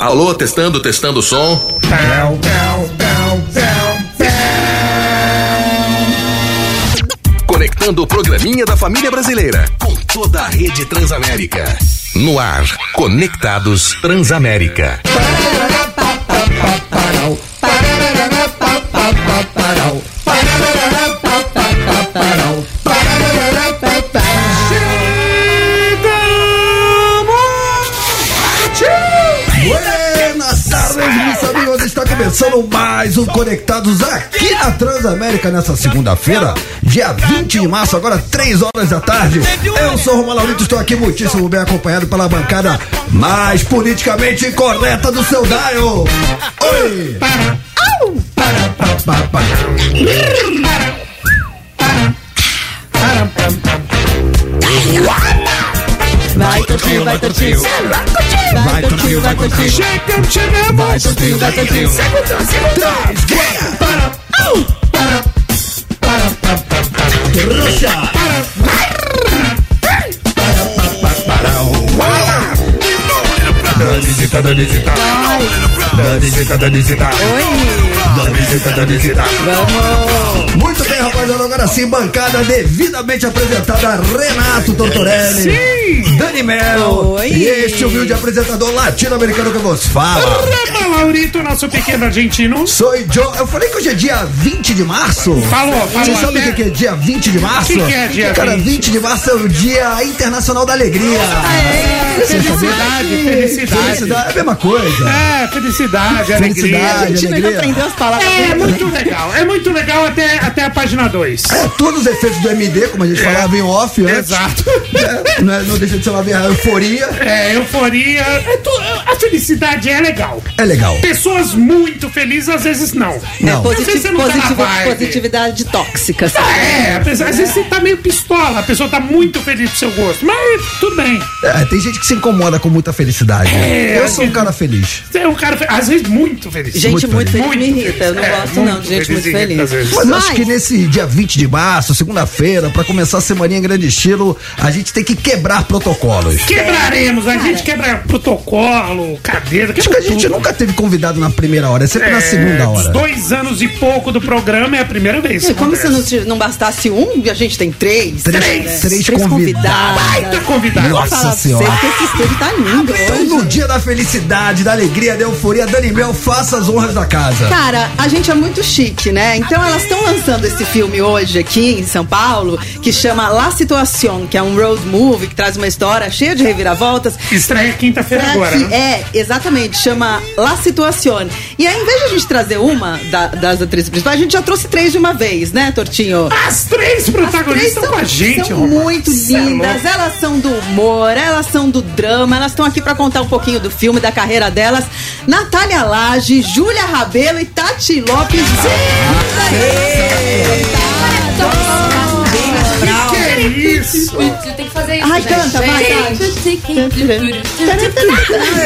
Alô, testando, testando o som. Conectando o programinha da família brasileira com toda a rede Transamérica. No ar, Conectados Transamérica. Parará, pa, pa, pa, parau, começando mais um Conectados aqui na Transamérica nessa segunda-feira, dia 20 de março, agora 3 horas da tarde. Eu sou o Romano Laurito, estou aqui muitíssimo bem acompanhado pela bancada mais politicamente incorreta do seu Dial. Oi! Para. Vai Tortinho, vai Tortinho. Vai Tortinho, vai Tortinho. Chegamos, chegamos! Vai Tortinho, vai Tortinho. Três, guerra! Para, au! Para, para, para, para, para. Roxa! Danisita, Danisita. Danisita, Danisita. Danisita, Danisita. Vamos. Muito bem, rapaziada. Agora sim, bancada devidamente apresentada. Renato Tortorelli. Sim! Dani Mel. Oi. E este humilde apresentador latino-americano que vos fala. Rama Laurito, nosso pequeno argentino. Sou Joe. Eu falei que hoje é dia 20 de março. Falou, falou. Você sabe o que que é dia 20 de março? Que que é dia Cara, 20? 20 de março é o Dia Internacional da Alegria. Felicidade, felicidade. Felicidade é a mesma coisa. É, felicidade, alegria. Felicidade. A gente ainda alegria. aprendeu as palavras. É muito legal, é muito legal até, até a página 2. É, todos os efeitos do MD, como a gente falava em off antes. Exato. É, não, é- não deixa de ser uma euforia. É, euforia. é tu- a felicidade é legal. É legal. Pessoas muito felizes, às vezes não. Não. Às vezes você Positivo, não tá na positivo, vibe. positividade tóxica. sabe? É, apesar- às vezes você tá meio pistola, a pessoa tá muito feliz pro seu gosto. Mas tudo bem. É, tem gente que se incomoda com muita felicidade. É, eu sou um cara feliz. Você é um cara, às vezes, muito feliz. Gente Muito muito, feliz. feliz, Eu não. É, gosto, não, de gente muito feliz. Mas, eu acho que nesse dia 20 de março, segunda-feira, pra começar a semana em grande estilo, a gente tem que quebrar protocolos. Quebraremos, a gente quebra protocolo, cadeira, Acho que a gente nunca teve convidado na primeira hora, é sempre na segunda hora. Dois anos e pouco do programa é a primeira vez. E como se não, não bastasse um, a gente tem três. Três, três convidados. convidados. Baita convidado. Nossa senhora. você que esse tá lindo Então, hoje. no dia da felicidade, da alegria, da euforia, Dani Mel, faça as honras da casa. Cara, a gente é muito chique, né? Então elas estão lançando esse filme hoje aqui em São Paulo, que chama La Situación, que é um road movie que traz uma história cheia de reviravoltas. Estreia quinta-feira agora, né? É, exatamente, chama La Situación. E aí, em vez de a gente trazer uma da- das atrizes principais, a gente já trouxe três de uma vez, né, Tortinho? As três As protagonistas três estão com a gente, são muito é lindas, louco. elas são do humor, elas são do drama, elas estão aqui pra contar um pouquinho do filme, da carreira delas. Natália Lage, Júlia Rabelo e Tati Lopes. Que é isso? Tem que fazer isso. Ai, canta, vai,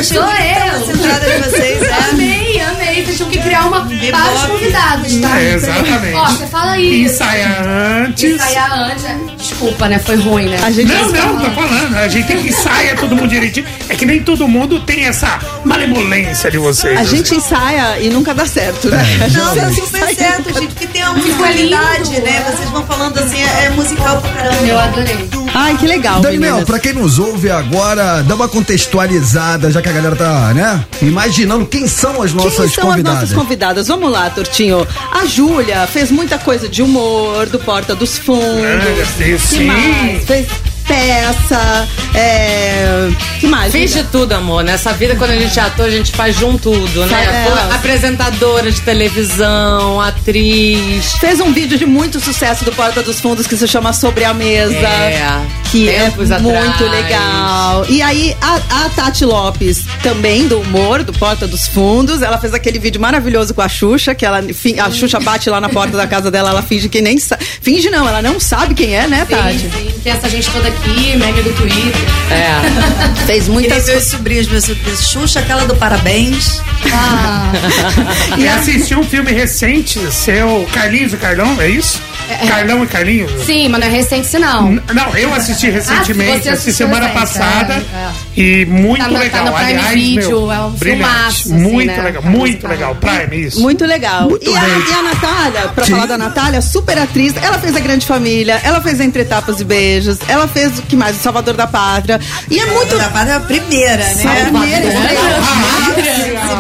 Sou eu. Centrada de vocês, é. Amei, amei. Vocês tinham que criar uma para os convidados, tá? É, exatamente. Ó, você fala aí. Ensaiar antes. Ensaiar antes. Desculpa, né? Foi ruim, né? A gente Não, não, tô falando. A gente tem que ensaiar todo mundo direitinho. É que nem todo mundo tem essa malemolência de vocês. A gente ensaia e nunca dá certo, né? Gente Não, dá ensaia super certo, gente, porque tem uma musicalidade, lindo. né? Vocês vão falando assim, é, é musical pra caramba. Eu adorei. Ai, que legal, Dani Mel, meninas. pra quem nos ouve agora, dá uma contextualizada, já que a galera tá, né? Imaginando quem são as nossas Quem são convidadas. as nossas convidadas? Vamos lá, Tortinho. A Júlia fez muita coisa de humor, do Porta dos Fundos. Ah, que sim. mais? Fez peça, é... que mais? Fiz de tudo, amor. Nessa vida, quando a gente é ator, a gente faz de um tudo, né? É. apresentadora de televisão, atriz. Fez um vídeo de muito sucesso do Porta dos Fundos que se chama Sobre a Mesa. É, Que é tempos muito atrás. legal. E aí, a, a Tati Lopes, também do humor, do Porta dos Fundos, ela fez aquele vídeo maravilhoso com a Xuxa, que ela, a Xuxa bate lá na porta da casa dela, ela finge que nem sabe. Finge não, ela não sabe quem é, né, Tati? Sim, sim. Tem essa gente toda aqui, mega do Twitter. É. Fez muitas os sobrinhos, meus sobrinhos. Xuxa, aquela do parabéns. Ah, E assisti um filme recente, seu Carlinhos e Carlão, é isso? Carlão e Carlinhos? Sim, mas não é recente, não. N- Não, eu assisti recentemente, você assisti semana recente, passada. é, E muito Tá no- tá legal. no Prime Aliás, Video, meu, é um filmaço, assim, muito né? legal, muito música. legal. Prime, isso. Muito legal. Muito e, a, e a Natália, pra Sim. falar da Natália, super atriz, ela fez a Grande Família, ela fez Entre Tapas e Beijos, ela fez o que mais? O Salvador da Pátria. E é muito. Da parte é a primeira, né? Primeira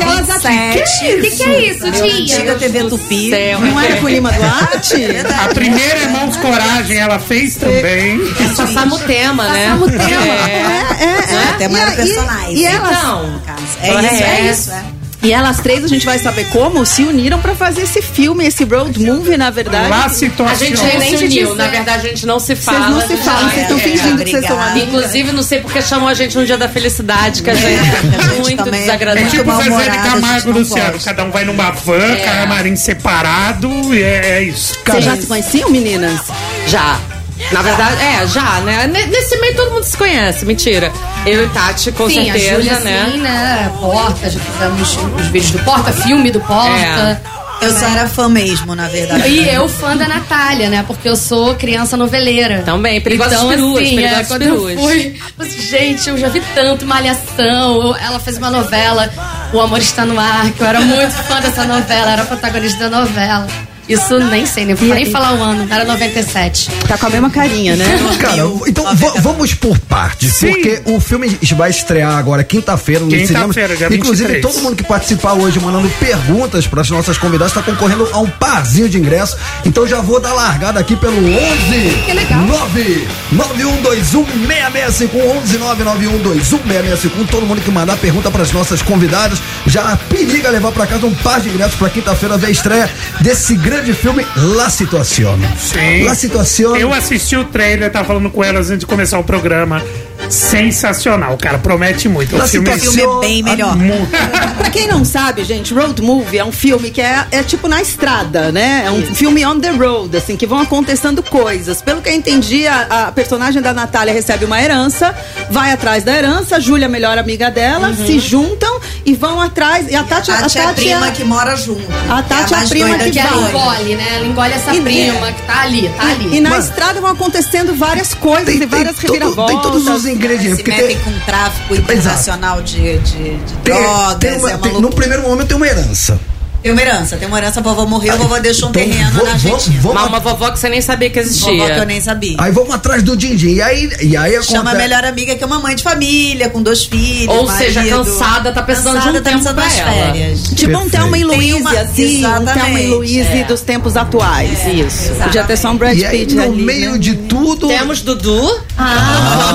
Aquelas O que, que é isso, Antiga tia? TV Tupi. Não era com Lima Duarte? A primeira Irmãos Coragem ela fez também. Passamos o tema, né? Passamos o tema. É, é, é. Até E mais a- personagens. E, e elas, Então, no. É isso, é isso. É. e elas três, a gente vai saber como, se uniram pra fazer esse filme, esse road movie, na verdade. Lá A situação. gente nem se uniu, na verdade a gente não se Vocês fala. não se falam, vocês estão é, fingindo que vocês são amigos. Inclusive, não sei porque chamou a gente no dia da felicidade, que a gente a é gente muito também é É desagradável. tipo Zezé de a Camargo e não Luciano. pode. Cada um vai numa van, camarim separado, e é, é isso. Vocês já se conheciam, meninas? Já. Na verdade, é, já, né? Ne- Nesse meio todo mundo se conhece, mentira. Eu e Tati, com Sim, certeza, a Júlia, né? sim, né? Porta, já fizemos os vídeos do Porta, filme do Porta. Eu só era fã mesmo, na verdade. E eu fã da Natália, né? Porque eu sou criança noveleira. Também, Perigosas então, Peruas, assim, Perigosas é, quando Peruas. eu fui, eu disse, gente, eu já vi tanto Malhação. ela fez uma novela, O Amor Está no Ar, que eu era muito fã dessa novela, era protagonista da novela. Isso nem sei, nem, nem falar o ano, era 97. Tá com a mesma carinha, né? Cara, então va- vamos por partes, Sim. porque o filme vai estrear agora quinta-feira no cinema. Quinta-feira, dia Inclusive, 23. todo mundo que participar hoje mandando perguntas para as nossas convidadas está concorrendo a um parzinho de ingresso. Então já vou dar largada aqui pelo 11 Que legal. 9 9121 11 99121 Todo mundo que mandar pergunta para as nossas convidadas já periga levar para casa um par de ingressos para quinta-feira ver a estreia desse grande filme La Situación. Sim. La Situación. Eu assisti o trailer, tava falando com elas antes de começar o programa. Sensacional, cara. Promete muito. La O filme é O filme é bem melhor. muito. Pra quem não sabe, gente, road movie é um filme que é, é tipo na estrada, né? É um filme on the road, assim, que vão acontecendo coisas. Pelo que eu entendi, a, a personagem da Natália recebe uma herança, vai atrás da herança, a Júlia, a melhor amiga dela, se juntam e vão atrás. E a Tati, A Tati é a prima é- que mora junto. A Tati é a mais prima que Que ela engole, né? Ela engole essa E- prima que tá ali, tá ali. E na Mano. estrada vão acontecendo várias coisas tem, e várias tem, todo- reviravoltas. tem todos os ingredientes. Se Porque metem tem, com tráfico internacional de, de, de drogas. tem uma- é uma tem- no primeiro momento tem uma herança. Tem uma herança, tem uma herança, a vovó morreu, a vovó deixou um Então, terreno vo- na Argentina. vamos- Uma, uma vovó que você nem sabia que existia. Vovó que eu nem sabia. Aí vamos atrás do din-din. E aí, e aí acontece... Chama a melhor amiga, que é uma mãe de família, com dois filhos. Ou seja, marido. cansada, tá precisando de um Cansada, tá tempo pra ela. férias. Tipo um Thelma e uma- assim, um Thelma e Exatamente, Louise é. dos tempos atuais. Isso. Podia ter só um Brad E aí, Pitt no ali, meio né? de tudo... Temos Dudu. Ah,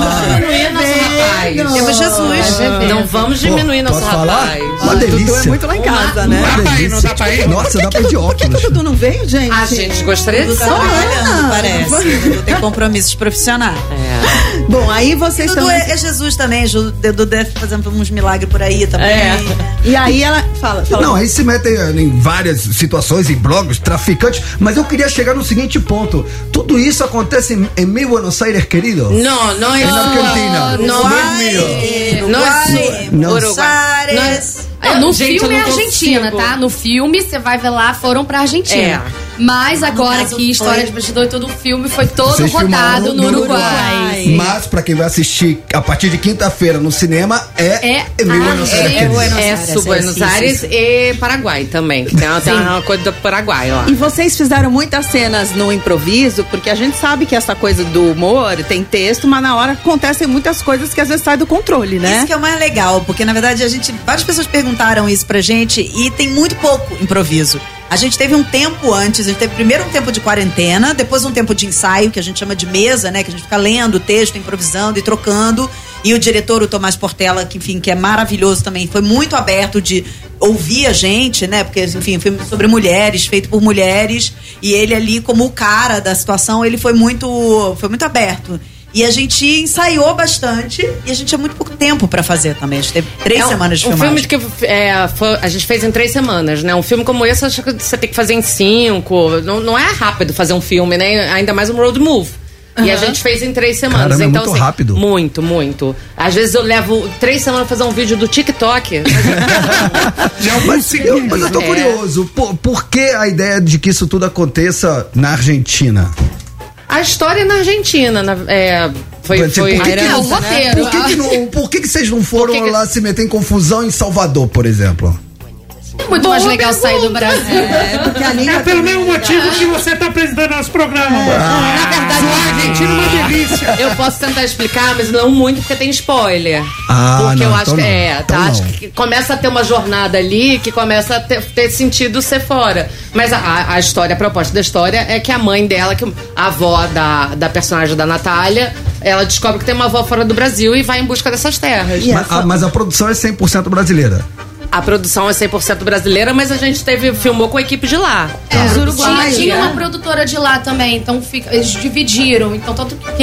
não vamos diminuir nosso rapaz. Temos Jesus. Não vamos Pô, diminuir nosso posso falar? rapaz. Uma Dudu delícia. é muito lá em casa, né? Dá pra ir, não dá pra ir? Nossa, dá pra ir de Por que, que o óculos. Dudu não veio, gente? A gente gostaria de Dudu tá saber. trabalhando, parece. Dudu tem compromissos profissionais. Bom, aí vocês Dudu estão... é, é Jesus também. Dudu deve fazendo uns milagres por aí também. É. E aí ela... Fala, fala. Não, aí se metem em várias situações, em blogs, traficantes, mas eu queria chegar no seguinte ponto. Tudo isso acontece em, em mi Buenos Aires, querido. Não, não é En Argentina. Não, Uruguai, Não é Uruguai, Não. Buenos Aires. Não, no Gente, filme é Argentina, consigo. tá? No filme, você vai ver lá, foram pra Argentina. É. Mas agora aqui, história foi- de bastidor e todo o filme foi todo Vocês rodado filmaram no Uruguai. Mas, pra quem vai assistir a partir de quinta-feira no cinema, é, É Buenos. Aires, É. Buenos É Aires, Sul Buenos sim, sim, Aires e Paraguai também. Tem uma, tem uma coisa do Paraguai lá. E vocês fizeram muitas cenas no improviso, porque a gente sabe que essa coisa do humor tem texto, mas na hora acontecem muitas coisas que às vezes saem do controle, né? Isso que é o mais legal, porque na verdade a gente. Várias pessoas perguntaram isso pra gente e tem muito pouco improviso. A gente teve um tempo antes, a gente teve primeiro um tempo de quarentena, depois um tempo de ensaio, que a gente chama de mesa, né? Que a gente fica lendo o texto, improvisando e trocando. E o diretor, o Tomás Portela, que, enfim, que é maravilhoso também, foi muito aberto de ouvir a gente, né? Porque, enfim, filme sobre mulheres, feito por mulheres. E ele ali, como o cara da situação, ele foi muito, foi muito aberto. E a gente ensaiou bastante e a gente tinha muito pouco tempo pra fazer também. A gente teve três É um- semanas de um filmagem. filme que é, foi- a gente fez em três semanas, né? Um filme como esse, acho que você tem que fazer em cinco. Não, não é rápido fazer um filme, né? Ainda mais um road move. E a gente fez em três semanas. Caramba, é então, muito assim, rápido. Muito, muito. Às vezes eu levo três semanas pra fazer um vídeo do TikTok. De alguns Mas eu, mas eu tô É. curioso, por, por que a ideia de que isso tudo aconteça na Argentina? A história é na Argentina, na- é, foi, Por foi que que- É, o Por que, que não- por que, que vocês não foram Por lá se meter em confusão em Salvador, por exemplo? É muito mais legal sair do Brasil. É, É pelo mesmo motivo que você tá apresentando nosso programa. Na verdade, Sua Argentina é uma delícia. Eu posso tentar explicar, mas não muito porque tem spoiler. Ah, porque não, eu acho então que não. é, Então tá? Acho não. que começa a ter uma jornada ali que começa a ter, ter sentido ser fora. Mas a- a, história, a proposta da história é que a mãe dela, que a avó da, da personagem da Natália, ela descobre que tem uma avó fora do Brasil e vai em busca dessas terras. Mas, a, mas a produção é 100% brasileira. A produção é 100% brasileira, mas a gente teve filmou com a equipe de lá. É, Os tinha, uruguaios, tinha né? uma produtora de lá também, então fica- eles dividiram. Então, tanto que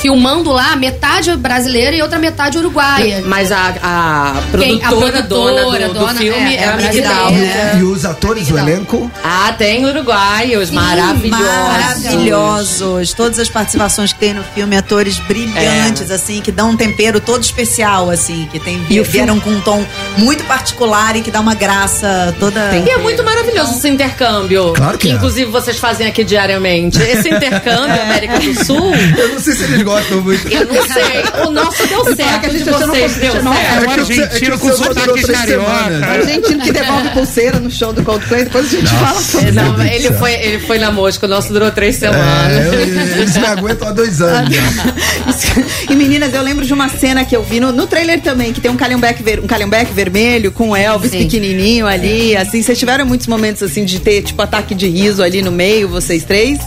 filmando lá, metade brasileira e outra metade uruguaia. Mas a, a Quem? A produtora, dona produtora, do, do dona, filme é, é, é a. É. E os atores, o elenco? Ah, tem uruguaios maravilhosos. Maravilhosos. Todas as participações que tem no filme, atores brilhantes, assim, que dão um tempero todo especial, assim, que tem, E vieram com um tom muito particular e que dá uma graça toda. E é muito maravilhoso esse intercâmbio. Claro que é. inclusive vocês fazem aqui diariamente. Esse intercâmbio América do Sul, Eu não sei se eles gostam muito. eu não sei. O nosso deu certo, a gente de vocês deu confessionário. certo. É que é que argentino eu com que sotaque carioca. semanas. Argentino que devolve pulseira no show do Coldplay, depois a gente fala sobre É, Não, ele foi, ele foi na mosca, o nosso durou três É, semanas. eu- eles me aguentam há dois anos. E meninas, eu lembro de uma cena que eu vi no, no trailer também, que tem um calhambeque, ver, um calhambeque vermelho com o Elvis Sim. pequenininho ali, assim. Vocês tiveram muitos momentos assim de ter tipo ataque de riso ali no meio, vocês três?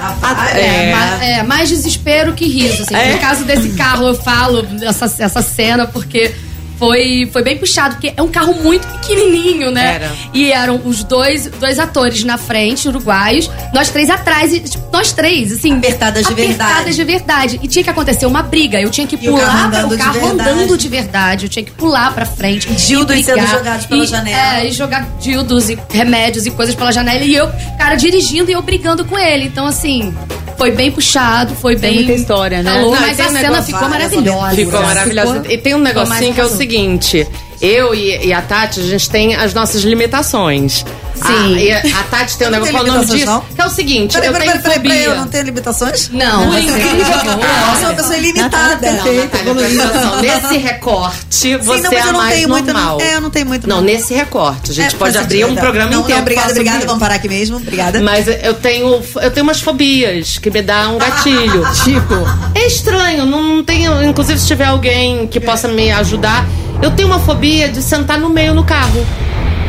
Rapaz, É, ma- é, mais desespero que riso. Assim. É. No caso desse carro, eu falo essa, essa cena porque foi, foi bem puxado, porque é um carro muito pequenininho, né? Era. E eram os dois, dois atores na frente, uruguaios, nós três atrás, e, tipo, nós três, assim. Apertadas de verdade. Apertadas de verdade. E tinha que acontecer uma briga. Eu tinha que E o carro pular, andando o de carro verdade. andando de verdade. Eu tinha que pular pra frente. Dildos e sendo jogados pela E- janela. É, e jogar dildos e remédios e coisas pela janela. E eu, cara, dirigindo e eu brigando com ele. Então, assim, foi bem puxado, foi Tem bem. muita história, né? Não, e mas a um cena ficou maravilhosa. Ficou maravilhosa. Ficou- E tem um negocinho que é o seguinte: eu e, e a Tati, a gente tem as nossas limitações. Sim. A, e a, a Tati tem um Não negócio, qual é o nome limitações, disso? não? Que é o seguinte: Peraí, eu peraí, tenho peraí, peraí, eu não tenho limitações? Não, Por incrível que Eu sou uma pessoa ilimitada. Perfeito, Natália, presta atenção. Nesse recorte, você Sim, não, é eu a não mais tenho muito, normal. não. É, eu não tenho muito. Não, nesse recorte. A gente É, pode abrir um programa não, inteiro. Não, obrigada, obrigada. Vamos parar aqui mesmo. Obrigada. Mas eu tenho, eu tenho umas fobias que me dá um gatilho. Tipo, É estranho, não tenho. Inclusive, se tiver alguém que possa me ajudar, eu tenho uma fobia de sentar no meio no carro.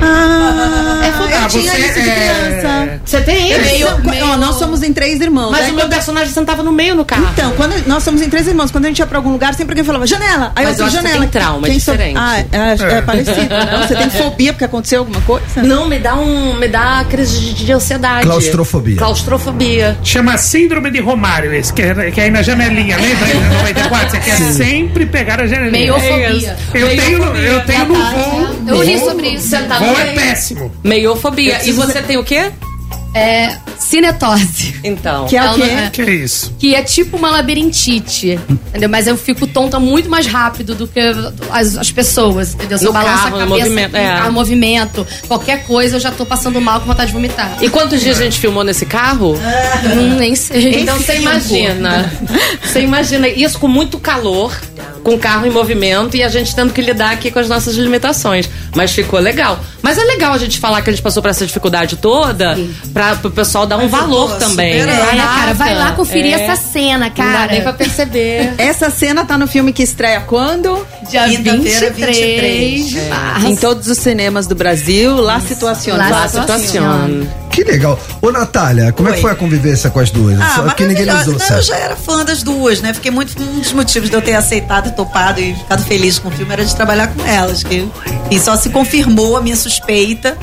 Ah, É fobia. eu tinha você de é- criança. Você tem isso? Meio, ó, nós somos em três irmãos. Mas né? o meu personagem sentava no meio no carro. Então, quando nós somos em três irmãos, quando a gente ia pra algum lugar, sempre alguém falava janela. Aí Mas eu eu janela. tem trauma, é Quem sou- diferente. Ah, é, é, parecido. Não, você tem fobia porque aconteceu alguma coisa? Não, me dá um. Me dá crise de, de ansiedade. Claustrofobia. Claustrofobia. Chama Síndrome de Romário, esse, que é, que é aí na janelinha, lembra? No 94, você quer sempre pegar a janelinha. Meiofobia. Eu tenho, eu tenho no voo. Eu li sobre isso. Sentar é meio. péssimo. Meiofobia. Eu E você tem o quê? É. Cinetose. Então. Que é o quê? é- Que é isso? que é tipo uma labirintite, entendeu? Mas eu fico tonta muito mais rápido do que as, as pessoas, entendeu? Se eu balanço carro, a cabeça, movimento, é. carro, movimento, qualquer coisa, eu já tô passando mal com vontade de vomitar. E quantos dias a gente filmou nesse carro? Hum, nem sei. Então você imagina. Você imagina isso com muito calor, com o carro em movimento e a gente tendo que lidar aqui com as nossas limitações. Mas ficou legal. Mas é legal a gente falar que a gente passou por essa dificuldade toda para o pessoal dar um Mas valor também. É, cara, vai lá conferir É. essa cena, Não dá cara. nem pra perceber. Essa cena tá no filme que estreia quando? Dia Quinta-feira, 23 de É. março. Em todos os cinemas do Brasil, lá situação. Lá Lá a situação. situação. Que legal. Ô, Natália, como é que Oi. foi a convivência com as duas? Ah, Só que ninguém maravilhosa. usou, Não, eu já era fã das duas, né? Fiquei muito. Um dos motivos de eu ter aceitado, topado e ficado feliz com o filme era de trabalhar com elas. Que, e só se confirmou a minha suspeita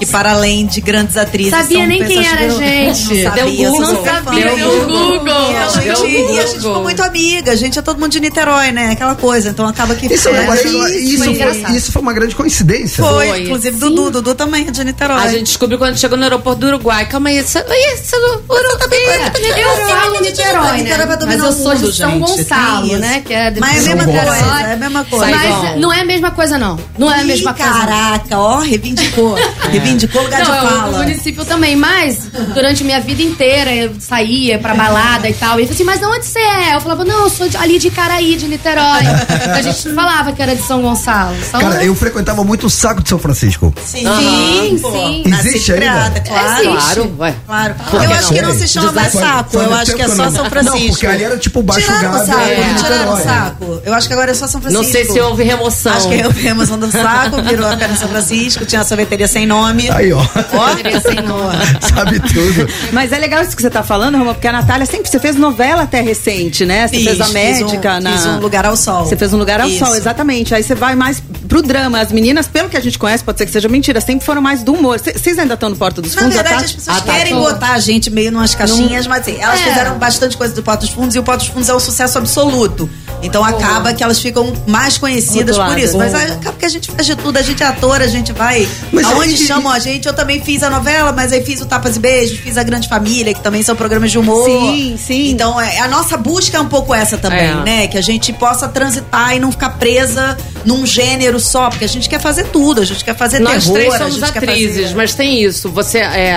que para além de grandes atrizes. Sabia são nem quem era a que- gente. Não Deu sabia, Google, sou não sabia, Deu deu Google. E a gente, Deu e a gente ficou Google. muito amiga. A gente é todo mundo de Niterói, né? Aquela coisa. Então acaba que. Isso, é é, foi isso, foi foi, isso foi uma grande coincidência. Foi, Foi. inclusive Dudu. Dudu também é de Niterói. A gente descobriu quando chegou no aeroporto do Uruguai. Calma aí, você, Ih, você não, Uru também Eu falo Niterói, Niterói né? Mas eu sou de São Gonçalo, né? Que é Mas é a de mesma São coisa, Gonçalo. é a mesma coisa. Mas não é a mesma coisa, não. Não é a mesma coisa. não. Caraca, ó, reivindicou. Reivindicou o lugar Não, de eu- o fala. município também, mas durante minha vida inteira eu saía pra balada e tal. E ele falou assim, mas de onde você é? Eu falava, não, eu sou de- ali de Caraí, de Niterói. a gente falava que era de São Gonçalo. São... Cara, eu frequentava muito o saco de São Francisco. Sim, Sim, sim. Existe ainda? claro. Existe. Claro, ué. Claro. Por Eu acho não? que não se chama mais saco. faz Eu acho que é só eu São Francisco. Não, porque ali era tipo Baixo Tiraram o Gávea saco, e tiraram o saco. Eu acho que agora é só São Francisco. Não sei se houve remoção. Acho que eu vi a emoção do saco, virou apenas São Francisco, tinha a sorveteria sem nome. Aí, ó. Ó. Sabe tudo. Mas é legal isso que você tá falando, Roma, porque a Natália sempre. Você fez novela até recente, né? Você Fiz, fez a fiz médica um- na. fiz um Lugar ao Sol. Você fez um lugar ao Isso. sol, exatamente. Aí você vai mais pro drama. As meninas, pelo que a gente conhece, pode ser que seja mentira, sempre foram mais do humor. Cê- Vocês ainda estão no Porta dos Na Fundos? verdade, a as pessoas a Tati- querem botar a gente meio numas caixinhas, mas assim, elas É. fizeram bastante coisa do Porto dos Fundos e o Porto dos Fundos é um sucesso absoluto. Então acaba que elas ficam mais conhecidas por isso. Mas acaba que a gente faz de tudo, a gente é ator, a gente vai. Mas aonde aí- chamam a gente, eu também fiz a novela, mas aí fiz o Tapas e Beijos, fiz a Grande Família, que também são programas de humor. Sim, sim. Então é, a nossa busca é um pouco essa também, É. né? Que a gente possa transitar e não ficar presa num gênero só, porque a gente quer fazer tudo, a gente quer fazer Nós terror, três a somos atrizes, fazer... mas tem isso. Você é,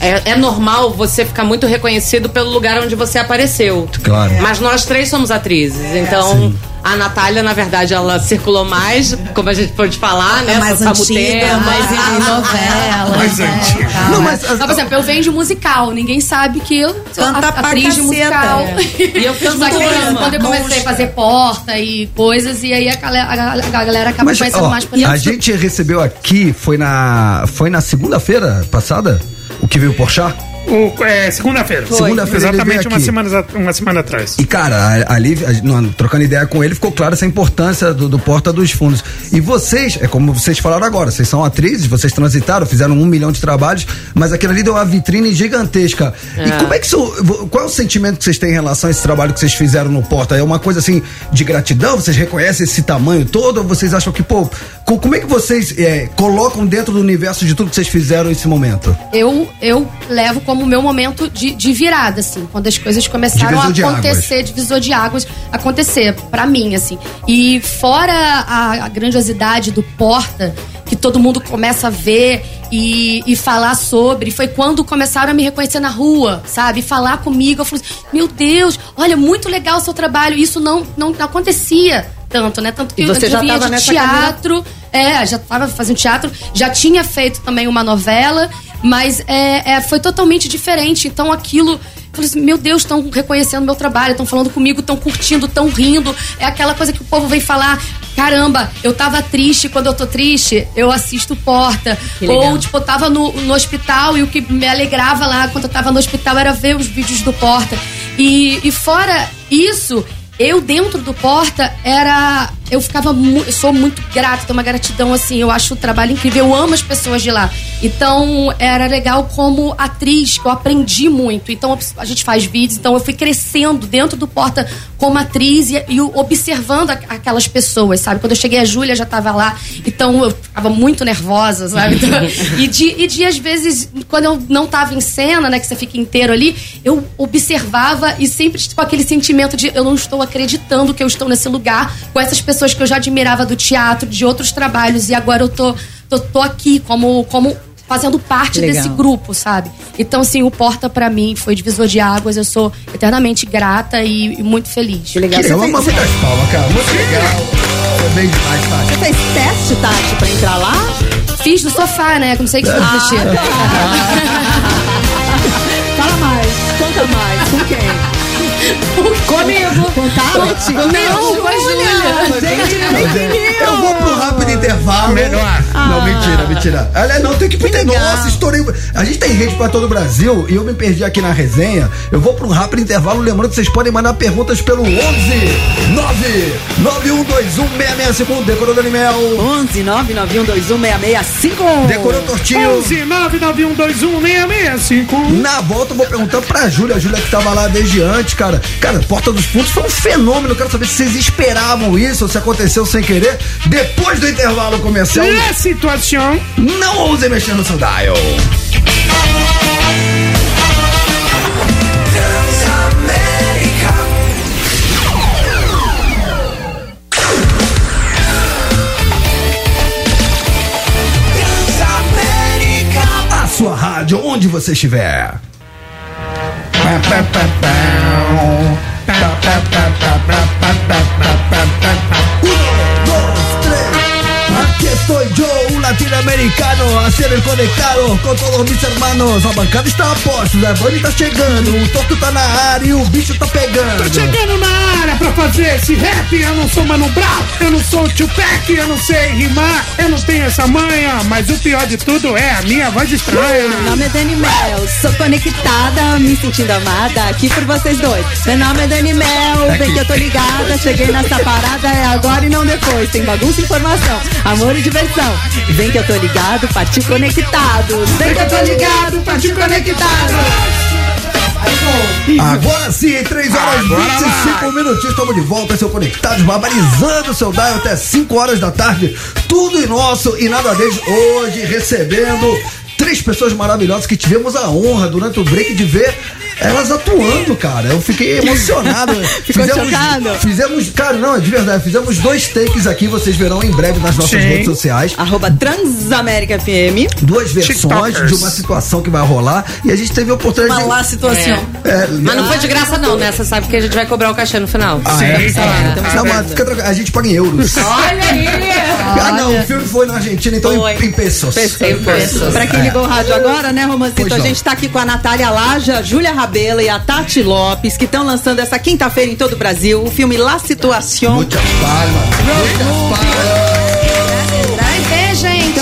é, é normal você ficar muito reconhecido pelo lugar onde você apareceu. Claro. Mas nós três somos atrizes. Então, a Natália, na verdade, ela circulou mais, como a gente pode falar, né? mais Samu antiga, mais em novela. Mais né, antiga. e tal, Não, né? mas as- Então, por exemplo, eu venho de musical. Ninguém sabe que eu sou Canta atriz de musical. É. E eu drama. quando eu comecei a fazer porta e coisas, e aí a galera, a galera- a galera acaba Mas, conhecendo ó, mais por a isso. gente recebeu aqui, foi na, foi na segunda-feira passada, o que veio o Porchat? O- é, segunda-feira. Segunda-feira Exatamente uma semana, uma semana atrás. E, cara, ali, trocando ideia com ele, ficou clara essa importância do, do Porta dos Fundos. E vocês, é como vocês falaram agora, vocês são atrizes, vocês transitaram, fizeram um milhão de trabalhos, mas aquilo ali deu uma vitrine gigantesca. E como é que isso. Qual é o sentimento que vocês têm em relação a esse trabalho que vocês fizeram no Porta? É uma coisa assim de gratidão? Vocês reconhecem esse tamanho todo? Ou vocês acham que, pô, co- como é que vocês é, colocam dentro do universo de tudo que vocês fizeram nesse momento? eu, eu levo como meu momento de, de virada, assim, quando as coisas começaram Divisor a de acontecer, divisor de águas acontecer, pra mim, assim. E fora a, a grandiosidade do Porta, que todo mundo começa a ver e, e falar sobre, foi quando começaram a me reconhecer na rua, sabe? Falar comigo, eu falei assim, meu Deus, olha, muito legal o seu trabalho. Isso não, não acontecia tanto, né? Tanto que E você eu já vinha tava de teatro, é, já tava fazendo teatro, já tinha feito também uma novela, mas é, é, foi totalmente diferente. Então aquilo. eu Falei assim, meu Deus, estão reconhecendo meu trabalho, estão falando comigo, estão curtindo, estão rindo. É aquela coisa que o povo vem falar. Caramba, eu tava triste, quando eu tô triste, eu assisto Porta. Ou, tipo, eu tava no, no hospital e o que me alegrava lá quando eu tava no hospital era ver os vídeos do Porta. E, e fora isso, eu dentro do Porta era. Eu ficava. Eu sou muito grata, tenho uma gratidão assim. Eu acho o trabalho incrível, eu amo as pessoas de lá. Então era legal como atriz, que eu aprendi muito. Então a gente faz vídeos, então eu fui crescendo dentro do Porta como atriz e, e observando a- aquelas pessoas, sabe? Quando eu cheguei, a Júlia já tava lá, então eu ficava muito nervosa, sabe? Então, e, de, e de, às vezes, quando eu não tava em cena, né, que você fica inteiro ali, eu observava e sempre, tipo, aquele sentimento de eu não estou acreditando que eu estou nesse lugar com essas pessoas que eu já admirava do teatro, de outros trabalhos, e agora eu tô, tô, tô aqui como. como fazendo parte Legal. desse grupo, sabe? Então, assim, o Porta pra mim foi divisor de águas. Eu sou eternamente grata e, e muito feliz. Que legal. Que Você legal, fez, uma muitas palmas, cara. Muito legal. Foi bem demais, Tati. você fez teste, Tati, pra entrar lá? Fiz no sofá, né? Não sei o que Ah, mexer. Fala mais, conta mais. Com quem? Comigo. Com Tati? Não, com a Júlia. Eu vou pro rápido intervalo. Melhor. Não, mentira, mentira. Aliás, não, tem que pedir. Nossa, estourei. A gente tem rede pra todo o Brasil e eu me perdi aqui na resenha. Eu vou pro rápido intervalo. Lembrando que vocês podem mandar perguntas pelo 11 9 9121 6651. Decorou Dani Mel. 11 991216651. Decorou Tortinho. 11 99121 6651. Na volta eu vou perguntar pra Júlia, a Júlia que tava lá desde antes, cara. Cara, Porta dos Fundos foi um fenômeno. Eu quero saber se vocês esperavam isso ou se aconteceu sem querer. Depois do intervalo comercial, La situação. não ouse mexer no seu dial. A sua rádio, onde você estiver. Ooh, estoy yo, un latino-americano, a ser conectado com todos mis hermanos. A bancada está a postos, a Bunny tá chegando, o torto tá na área e o bicho tá pegando. Tô chegando na área pra fazer esse rap. Eu não sou Mano Brown, eu não sou Tupac, eu não sei rimar, eu não tenho essa manha. Mas o pior de tudo é a minha voz estranha. Meu nome é Dani Mel, sou conectada, me sentindo amada aqui por vocês dois. Meu nome é Dani Mel, bem que eu tô ligada, cheguei nessa parada, é agora e não depois. Tem bagunça e informação, amor e diversão. Vem que eu tô ligado, partiu conectado. Vem que eu tô ligado, partiu conectado. Agora sim, 3 horas e Agora 25 minutinhos, estamos de volta, seu Conectados, barbarizando o seu dial até 5 horas da tarde. Tudo em nosso e nada deles. Hoje recebendo três pessoas maravilhosas que tivemos a honra durante o break de ver elas atuando, cara. Eu fiquei emocionado. Ficou chocado? Fizemos, cara, não, é de verdade, fizemos dois takes aqui, vocês verão em breve nas nossas Sim. redes sociais. Arroba Transamérica FM. Duas versões TikTokers. de uma situação que vai rolar e a gente teve a oportunidade Uma de. lá situação. É, Mas não foi de graça, não, né? Você sabe que a gente vai cobrar o cachê no final. Ah, Sim, é? claro. Ah, não, mas fica tranquilo, a gente paga em euros. Olha aí! Ah, não, o filme foi na Argentina, então Foi. em, em pesos. Em pesos. Pra quem ligou o rádio agora, né, Romancito? Pois A não. gente tá aqui com a Natália Laja, Júlia Rabela e a Tati Lopes, que estão lançando essa quinta-feira em todo o Brasil o filme La Situación. Muitas palmas. Muitas palmas.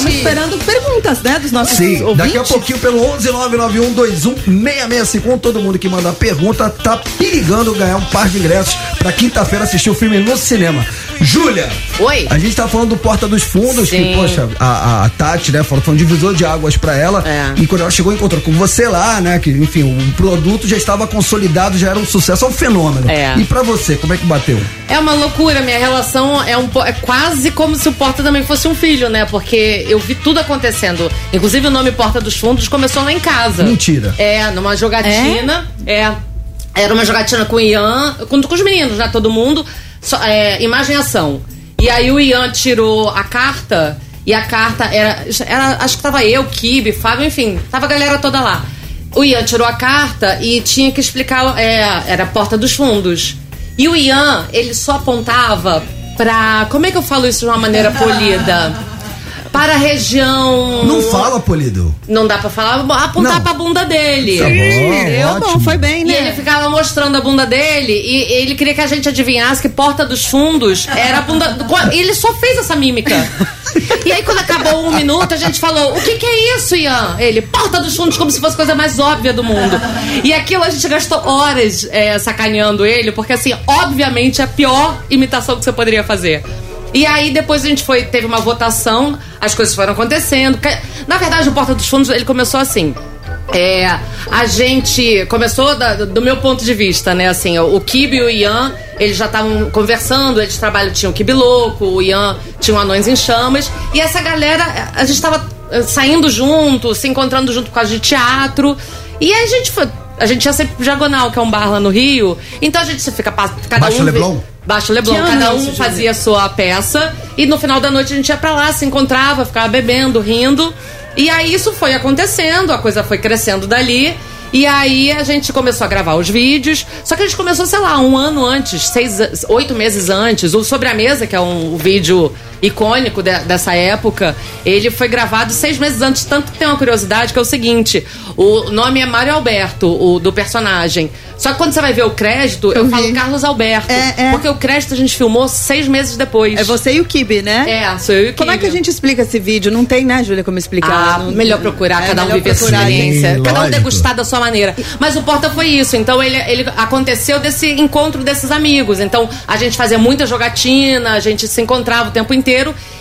Estamos esperando perguntas, né, dos nossos Sim, ouvintes. daqui a pouquinho pelo 11991216651, todo mundo que mandar pergunta tá perigando ganhar um par de ingressos pra quinta-feira assistir o filme no cinema. Júlia, Oi. a gente tá falando do Porta dos Fundos, que, Sim. poxa, a, a- a Tati, né, falou que foi um divisor de águas pra ela. É. E quando ela chegou, encontrou com você lá, né, que, enfim, o produto já estava consolidado, já era um sucesso, é um fenômeno. É. E pra você, como é que bateu? É uma loucura, minha relação é um é quase como se o Porta também fosse um filho, né? Porque eu vi tudo acontecendo. Inclusive o nome Porta dos Fundos começou lá em casa. Mentira. É, numa jogatina. É. Era uma jogatina com o Ian, com, com os meninos, né? Todo mundo. Só, é, imagem e ação. E aí o Ian tirou a carta. E a carta era. era acho que tava eu, Kibe, Fábio, enfim, tava a galera toda lá. O Ian tirou a carta e tinha que explicar. É, era a porta dos fundos. E o Ian, ele só apontava pra. Como é que eu falo isso de uma maneira polida? Para a região. Não fala, Polido. Não dá pra falar, apontar Não. pra bunda dele. Tá bom, Deu bom, foi bem, E né? ele ficava mostrando a bunda dele e ele queria que a gente adivinhasse que Porta dos Fundos era a bunda. do- Ele só fez essa mímica. E aí, quando acabou um minuto, a gente falou: O que, que é isso, Ian? Ele, Porta dos Fundos, como se fosse a coisa mais óbvia do mundo. E aquilo a gente gastou horas é, sacaneando ele, porque, assim, obviamente é a pior imitação que você poderia fazer. E aí depois a gente foi, teve uma votação, as coisas foram acontecendo. Na verdade, o Porta dos Fundos ele começou assim. É, a gente começou da- do meu ponto de vista, né? Assim, o Kibe e o Ian, eles já estavam conversando, eles trabalham, tinham o Kibe Louco, o Ian tinha o Anões em Chamas, e essa galera, a gente tava eh, saindo junto, se encontrando junto por causa de teatro, e aí a gente foi. A gente ia sempre pro Diagonal, que é um bar lá no Rio, então a gente fica cada Baixo um. Leblon? Baixo Leblon, cada um fazia a sua peça e no final da noite a gente ia pra lá, se encontrava, ficava bebendo, rindo. E aí isso foi acontecendo, a coisa foi crescendo dali. E aí a gente começou a gravar os vídeos. Só que a gente começou, sei lá, um ano antes, seis, oito meses antes. O Sobre a Mesa, que é um vídeo icônico de- dessa época, ele foi gravado seis meses antes. Tanto que tem uma curiosidade que é o seguinte: o nome é Mário Alberto, o do personagem. Só que quando você vai ver o crédito, eu, Eu falo. Carlos Alberto. É, é. Porque o crédito a gente filmou seis meses depois. É você e o Kibe, né? É, sou eu e o Como é que a Kibe. gente explica esse vídeo? Não tem, né, Júlia, como explicar? Ah, Não- melhor procurar, É, cada um viver a sua experiência, Sim, cada um degustar da sua maneira. Mas o Porta foi isso, então ele, ele aconteceu desse encontro desses amigos. Então a gente fazia muita jogatina, a gente se encontrava o tempo inteiro